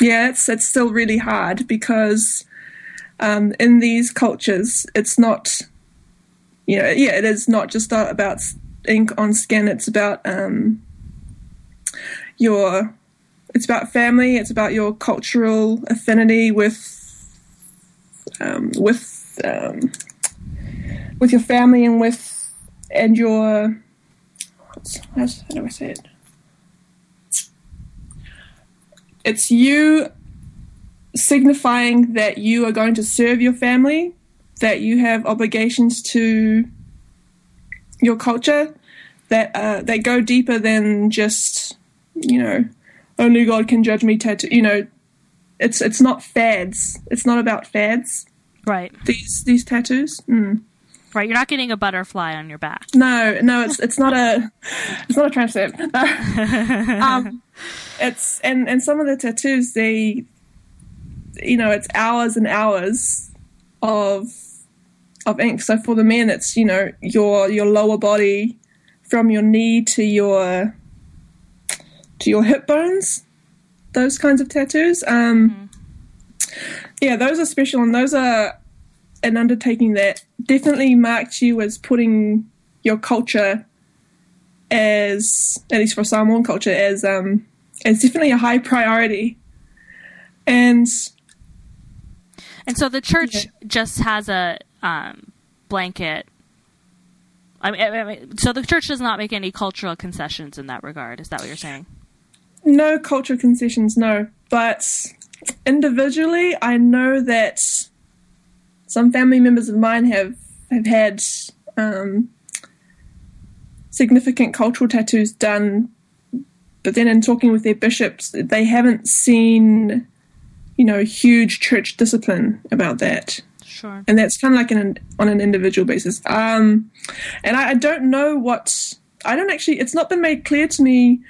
Yeah, it's it's still really hard because um, in these cultures, it's not. You know, yeah, it is not just about ink on skin. It's about um, your. It's about family. It's about your cultural affinity with. Um, with um, with your family and with and your how do I say it? It's you signifying that you are going to serve your family, that you have obligations to your culture that uh, that go deeper than just you know only God can judge me tattoo. You know, it's it's not fads. It's not about fads. Right. These these tattoos. Mm. Right. You're not getting a butterfly on your back. No, no, it's it's not a it's not a tramp stamp. um, it's and and some of the tattoos they you know it's hours and hours of of ink. So for the men, it's you know your your lower body from your knee to your to your hip bones. Those kinds of tattoos. Um, mm-hmm. Yeah, those are special, and those are an undertaking that definitely marked you as putting your culture as at least for Samoan culture as um as definitely a high priority. And and so the church yeah. just has a um, blanket. I mean, I mean, so the church does not make any cultural concessions in that regard. Is that what you're saying? No cultural concessions, no. But individually, I know that some family members of mine have have had um, significant cultural tattoos done, but then in talking with their bishops, they haven't seen, you know, huge church discipline about that. Sure. And that's kind of like an, on an individual basis. Um, and I, I don't know what I don't actually. It's not been made clear to me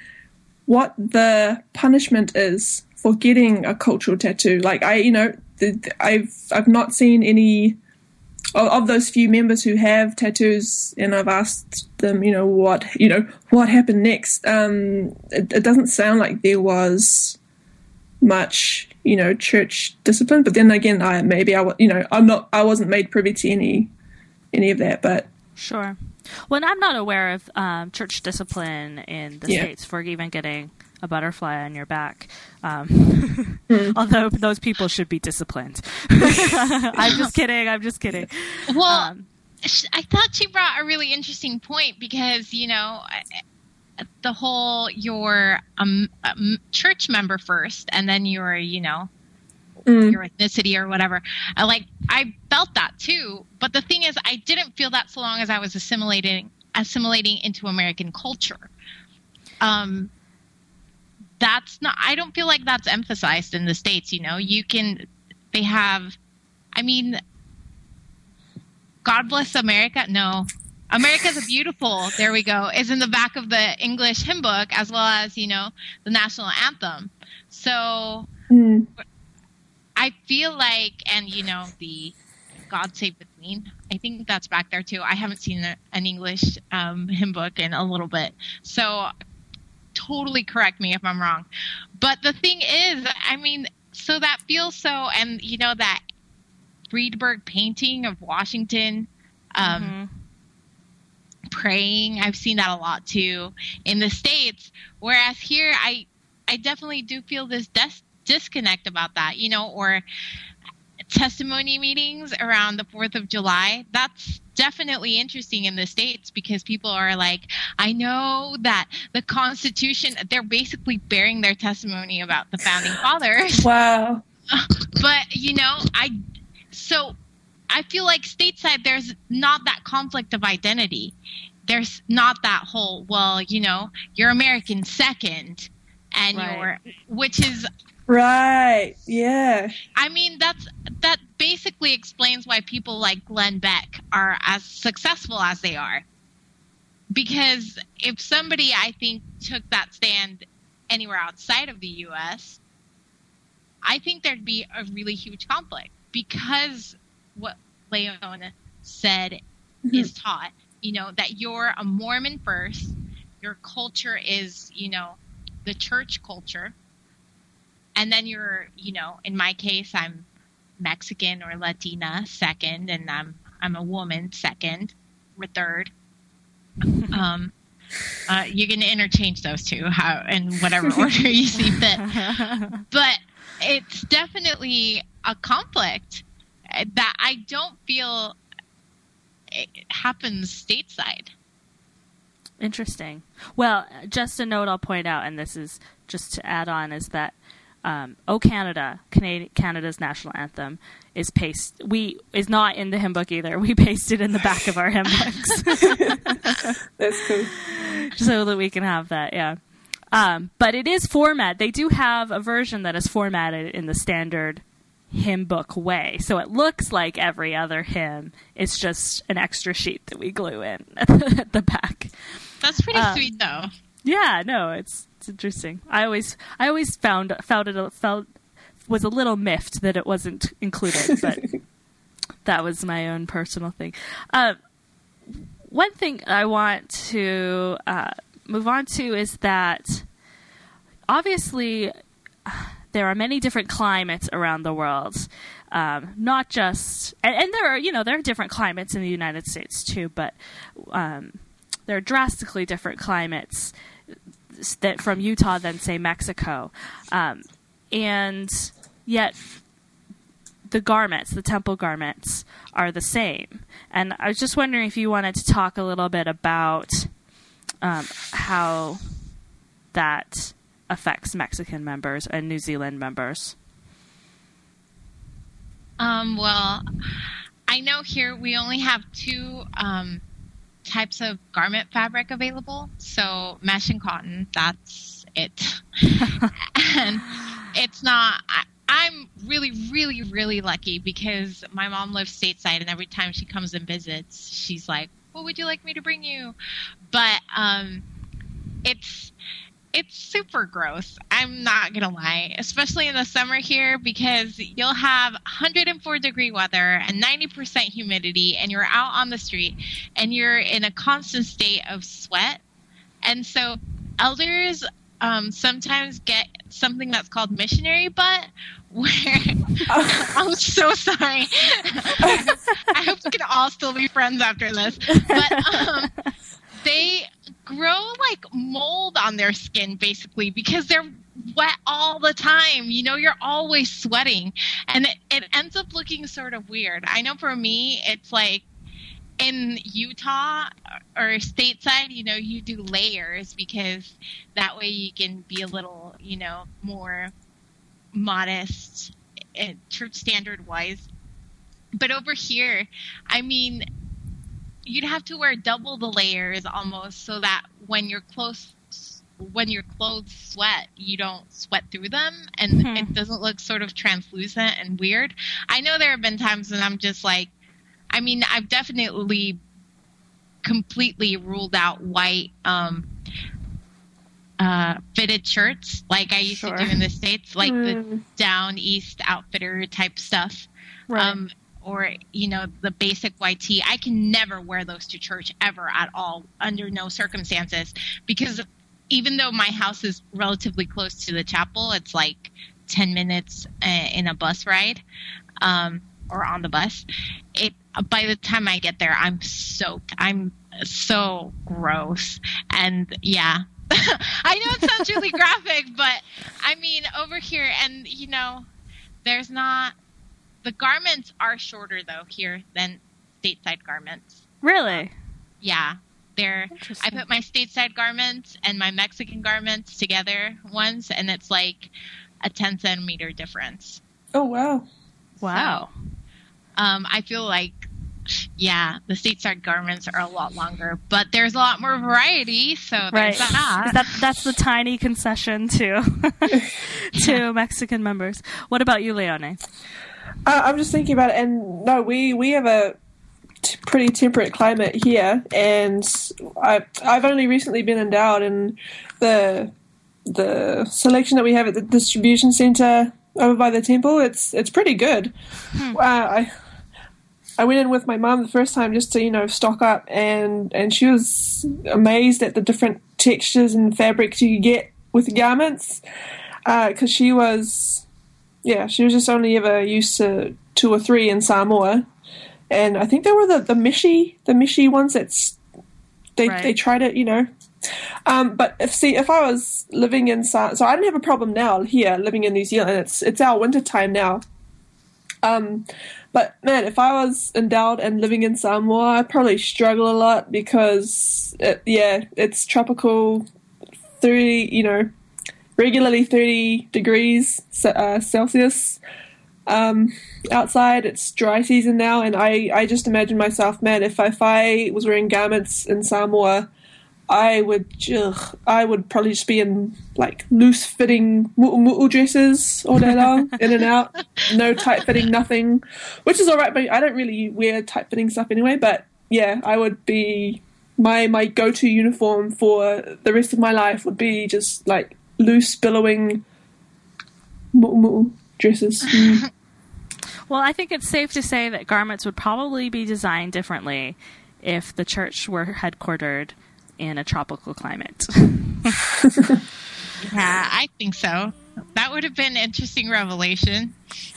what the punishment is for getting a cultural tattoo. Like I, you know, I've I've not seen any of, of, those few members who have tattoos, and I've asked them, you know, what you know what happened next. Um, it, it, doesn't sound like there was much, you know, church discipline. But then again, I maybe I you know I'm not I wasn't made privy to any any of that, but sure. Well, I'm not aware of um, church discipline in the yeah. states for even getting a butterfly on your back. Um, mm. Although those people should be disciplined. I'm just kidding. I'm just kidding. Well, um, I thought she brought a really interesting point because, you know, the whole you're a um, church member first and then you're, you know, mm. your ethnicity or whatever. I like I felt that too, but the thing is I didn't feel that so long as I was assimilating assimilating into American culture. Um that's not i don't feel like that's emphasized in the states you know you can they have i mean god bless america no america's a beautiful there we go is in the back of the english hymn book as well as you know the national anthem so mm. I feel like and you know the god save the queen i think that's back there too i haven't seen an english um, hymn book in a little bit so totally correct me if I'm wrong. But the thing is, I mean, so that feels so, and you know, that Friberg painting of Washington um, mm-hmm. praying, I've seen that a lot too in the States. Whereas here, I, I definitely do feel this des- disconnect about that, you know, or testimony meetings around the 4th of July. That's definitely interesting in the States because people are like, I know that the Constitution, they're basically bearing their testimony about the founding fathers. Wow. but, you know, I, so I feel like stateside, there's not that conflict of identity. There's not that whole, well, you know, you're American second and right. you're, which is Right. Yeah. I mean, that's that basically explains why people like Glenn Beck are as successful as they are. Because if somebody, I think, took that stand anywhere outside of the U.S., I think there'd be a really huge conflict. because what Leone said mm-hmm. is taught, you know, that you're a Mormon first, your culture is, you know, the church culture, and then you're, you know, in my case, I'm Mexican or Latina second, and I'm I'm a woman second or third. um, uh, you can interchange those two how in whatever order you see fit. But it's definitely a conflict that I don't feel it happens stateside. Interesting. Well, just a note I'll point out, and this is just to add on, is that um, "O Canada," Canada, Canada's national anthem, is paste. We is not in the hymn book either. We paste it in the back of our hymn books. That's cool. so that we can have that. Yeah. Um, but it is format. They do have a version that is formatted in the standard hymn book way. So it looks like every other hymn. It's just an extra sheet that we glue in at the, at the back. That's pretty Um, sweet, though. Yeah, no, it's it's interesting. I always I always found found it felt was a little miffed that it wasn't included, but that was my own personal thing. Uh, one thing I want to uh, move on to is that obviously there are many different climates around the world. Um, not just, and, and there are, you know, there are different climates in the United States too, but um, there are drastically different climates that from Utah than say Mexico, um, and yet the garments, the temple garments, are the same. And I was just wondering if you wanted to talk a little bit about um, how that affects Mexican members and New Zealand members. Um, well, I know here we only have two um, types of garment fabric available. So mesh and cotton, that's it. and it's not. I, I'm really, really, really lucky because my mom lives stateside, and every time she comes and visits, she's like, "What would you like me to bring you?" But um, it's it's super gross. I'm not gonna lie, especially in the summer here because you'll have 104 degree weather and 90% humidity, and you're out on the street and you're in a constant state of sweat. And so, elders um, sometimes get something that's called missionary butt, where I'm so sorry. I hope we can all still be friends after this, but um, they grow like mold on their skin basically because they're wet all the time. You know, you're always sweating, and it, it ends up looking sort of weird. I know for me, it's like in Utah or stateside, you know, you do layers because that way you can be a little, you know, more modest, eh, church standard wise. But over here, I mean, you'd have to wear double the layers almost so that when your clothes when your clothes sweat, you don't sweat through them and Hmm. it doesn't look sort of translucent and weird. I know there have been times when I'm just like I mean, I've definitely completely ruled out white um uh fitted shirts like I used Sure. to do in the States, like the Mm. down east outfitter type stuff Right. um, or you know the basic tee. I can never wear those to church ever at all, under no circumstances, because even though my house is relatively close to the chapel, it's like ten minutes uh, in a bus ride, um, or on the bus. It by the time I get there, I'm soaked. I'm so gross, and yeah. I know it sounds really graphic, but I mean, over here, and you know, there's not the garments are shorter though here than stateside garments. really? Yeah, they're. I put my stateside garments and my Mexican garments together once, and it's like a 10 centimeter difference. Oh wow. wow. Um, I feel like, yeah, the stateside garments are a lot longer, but there's a lot more variety. So Right. there's that. that that's the tiny concession to to Mexican members. What about you, Leone? Uh, I'm just thinking about it, and no, we we have a t- pretty temperate climate here, and I I've only recently been endowed, and the the selection that we have at the distribution center over by the temple. It's it's pretty good. Hmm. Uh, I I went in with my mum the first time just to you know stock up, and and she was amazed at the different textures and fabrics you get with garments because uh, she was yeah she was just only ever used to two or three in Samoa, and I think they were the the Mishi the Mishi ones that's they Right. they tried it you know. Um, but if see if I was living in Sa- so I don't have a problem now here living in New Zealand. It's it's our winter time now. Um, but man, if I was endowed and living in Samoa, I'd probably struggle a lot because it, yeah, it's tropical, thirty you know, regularly thirty degrees uh, Celsius. Um, outside, it's dry season now, and I, I just imagine myself, man, if I, if I was wearing garments in Samoa, I would, ugh, I would probably just be in like loose fitting mu'u dresses all day long, in and out, no tight fitting, nothing, which is all right. But I don't really wear tight fitting stuff anyway. But yeah, I would be my my go to uniform for the rest of my life would be just like loose billowing mu'u dresses. Mm. Well, I think it's safe to say that garments would probably be designed differently if the church were headquartered in a tropical climate. Yeah, I think so. That would have been an interesting revelation.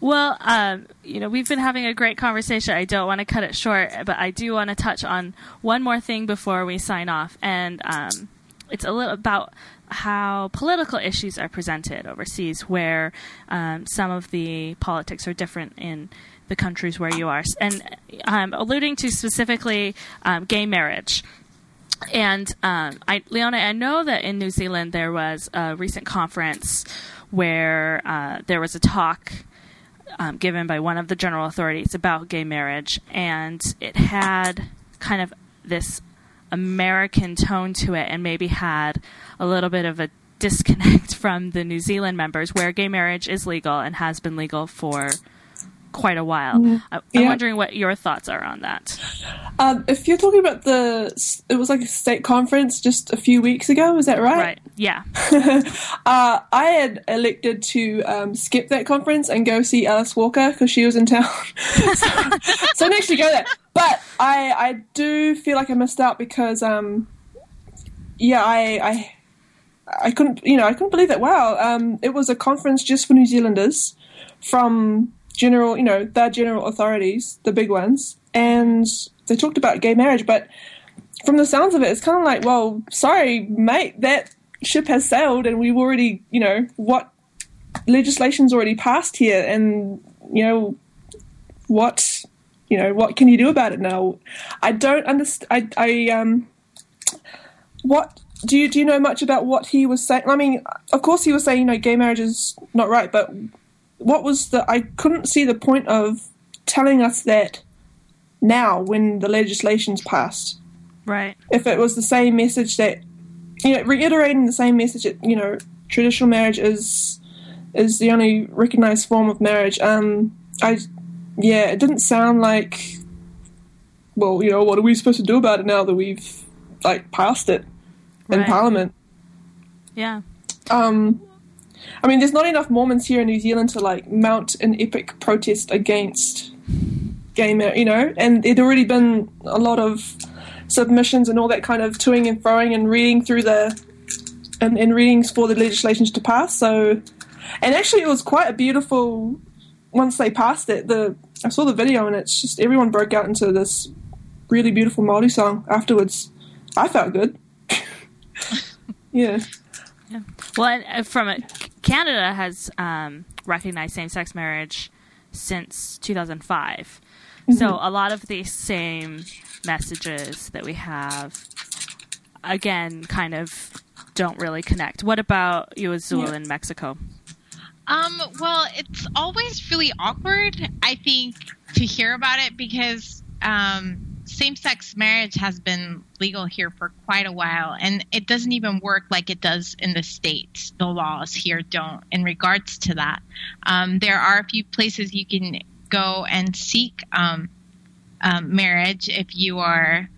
Well, um, you know, we've been having a great conversation. I don't want to cut it short, but I do want to touch on one more thing before we sign off, and um, it's a little about how political issues are presented overseas, where um, some of the politics are different in the countries where you are, and um, alluding to specifically um, gay marriage. And um, I, Leone, I know that in New Zealand there was a recent conference where uh, there was a talk um, given by one of the general authorities about gay marriage, and it had kind of this American tone to it, and maybe had a little bit of a disconnect from the New Zealand members, where gay marriage is legal and has been legal for quite a while. I- I'm Yeah. wondering what your thoughts are on that. Um, if you're talking about the, it was like a state conference just a few weeks ago. Is that right? Right? Yeah. uh, I had elected to um, skip that conference and go see Alice Walker because she was in town. so, so I didn't actually go there. But I, I do feel like I missed out because, um, yeah, I, I, I couldn't, you know, I couldn't believe that. Wow, um, it was a conference just for New Zealanders from general, you know, the general authorities, the big ones, and they talked about gay marriage, but from the sounds of it, it's kind of like, well, sorry, mate, that ship has sailed, and we've already, you know, what legislation's already passed here, and you know, what, you know, what can you do about it now? I don't understand. I, I, um, what do you do you know much about what he was saying? I mean, of course, he was saying, you know, gay marriage is not right, but what was the? I couldn't see the point of telling us that now when the legislation's passed Right. if it was the same message that you know reiterating the same message that you know traditional marriage is is the only recognized form of marriage um i yeah it didn't sound like well you know what are we supposed to do about it now that we've like passed it in Right. parliament Yeah. um i mean there's not enough mormons here in new zealand to like mount an epic protest against gay marriage you know? And there'd already been a lot of submissions and all that kind of toing and froing and reading through the and, and readings for the legislations to pass so and actually it was quite a beautiful once they passed it the i saw the video and it's just everyone broke out into this really beautiful Māori song afterwards. I felt good. Yeah. Yeah. Well, uh, from a, Canada has um, recognized same-sex marriage since 2005. So a lot of these same messages that we have, again, kind of don't really connect. What about you, Azul, Yeah. in Mexico? Um, well, it's always really awkward, I think, to hear about it because um, same sex marriage has been legal here for quite a while, and it doesn't even work like it does in the States. The laws here don't in regards to that. Um, there are a few places you can go and seek um, um, marriage if you are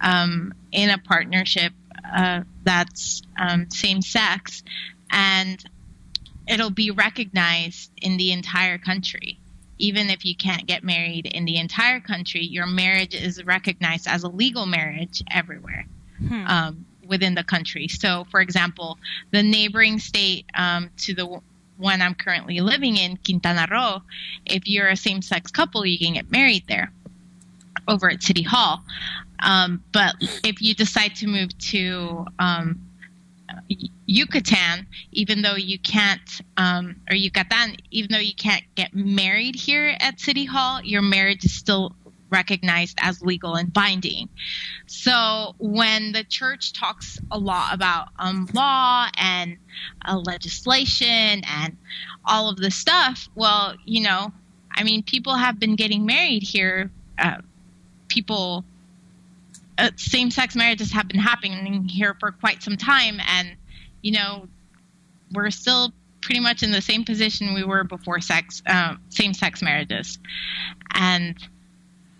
um, in a partnership uh, that's um, same sex. and it'll be recognized in the entire country. Even if you can't get married in the entire country, your marriage is recognized as a legal marriage everywhere Hmm. um, within the country. So, for example, the neighboring state um, to the one I'm currently living in, Quintana Roo, if you're a same sex couple, you can get married there over at City Hall. Um, but if you decide to move to um, Yucatan, even though you can't, um, or Yucatan, even though you can't get married here at City Hall, your marriage is still recognized as legal and binding. So when the church talks a lot about um, law and uh, legislation and all of this stuff, well, you know, I mean, people have been getting married here. Uh, people, uh, same-sex marriages have been happening here for quite some time, and you know, we're still pretty much in the same position we were before sex, uh, same-sex marriages, and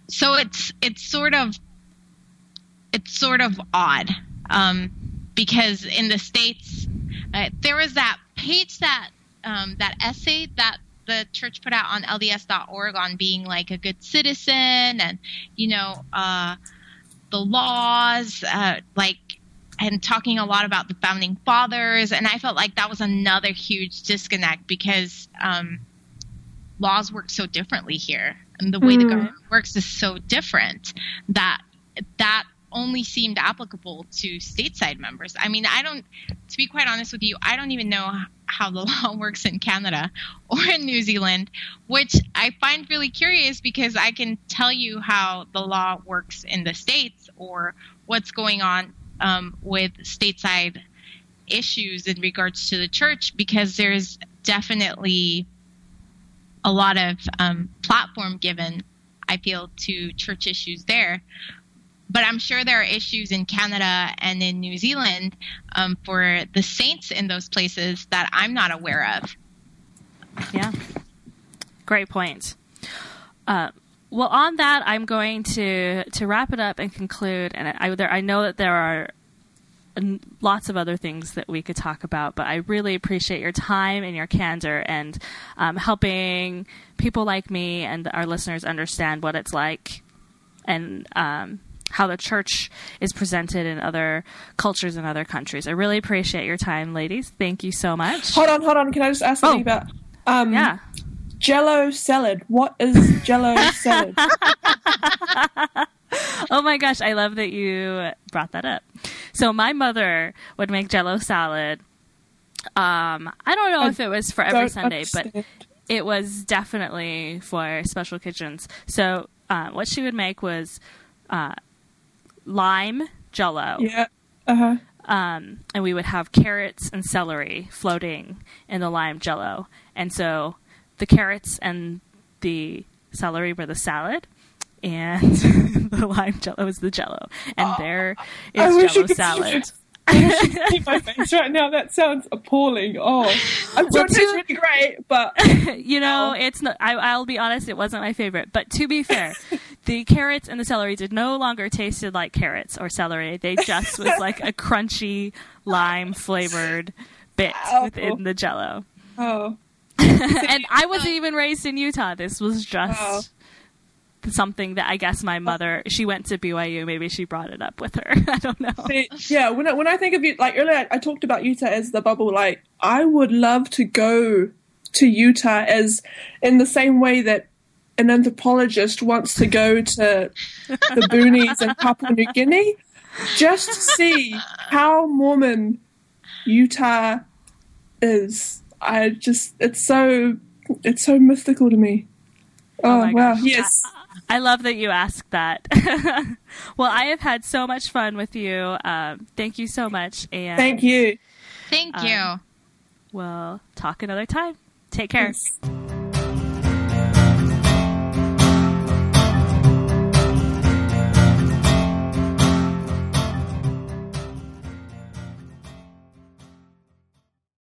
so it's it's sort of it's sort of odd um, because in the states uh, there was that page that um, that essay that the church put out on LDS.org on being like a good citizen and you know uh, the laws uh, like and talking a lot about the founding fathers and I felt like that was another huge disconnect because um, laws work so differently here and the way the Mm. government works is so different that that only seemed applicable to stateside members. I mean, I don't, to be quite honest with you, I don't even know how the law works in Canada or in New Zealand, which I find really curious because I can tell you how the law works in the States or what's going on um, with stateside issues in regards to the church because there's definitely a lot of um, platform given, I feel, to church issues there. But I'm sure there are issues in Canada and in New Zealand um, for the saints in those places that I'm not aware of. Yeah. Great point. Uh, well, on that, I'm going to to wrap it up and conclude. And I, there, I know that there are lots of other things that we could talk about, but I really appreciate your time and your candor and um, helping people like me and our listeners understand what it's like and um, how the church is presented in other cultures and other countries. I really appreciate your time, ladies. Thank you so much. Hold on, hold on. Can I just ask something Oh. about um, Yeah. Jello salad? What is Jello salad? Oh my gosh, I love that you brought that up. So my mother would make jello salad. Um, I don't know I if it was for every Sunday, but it was definitely for special kitchens. So uh, what she would make was uh, lime jello, yeah, uh huh. um, and we would have carrots and celery floating in the lime jello. And so the carrots and the celery were the salad, and the lime jello is the jello. And oh, there I wish jello you could see salad. I wish you could see my face right now. That sounds appalling. Oh, I'm Well, sure it tastes really great, but you know, Oh. it's not. I, I'll be honest; it wasn't my favorite. But to be fair, the carrots and the celery did no longer tasted like carrots or celery. They just was like a crunchy lime flavored bit Ow. within the Jello. oh, and I wasn't even raised in Utah. This was just Oh. something that I guess my mother. She went to BYU. Maybe she brought it up with her. I don't know. See, yeah. When I, when I think of you, like earlier, I, I talked about Utah as the bubble. Like I would love to go to Utah as in the same way that an anthropologist wants to go to the boonies in Papua New Guinea, just to see how Mormon Utah is. I just it's so it's so mystical to me. Oh, my wow! gosh. Yes, I love that you asked that. well, I have had so much fun with you. Um, thank you so much, and thank you. Thank Um, you. we'll talk another time. Take care. Yes.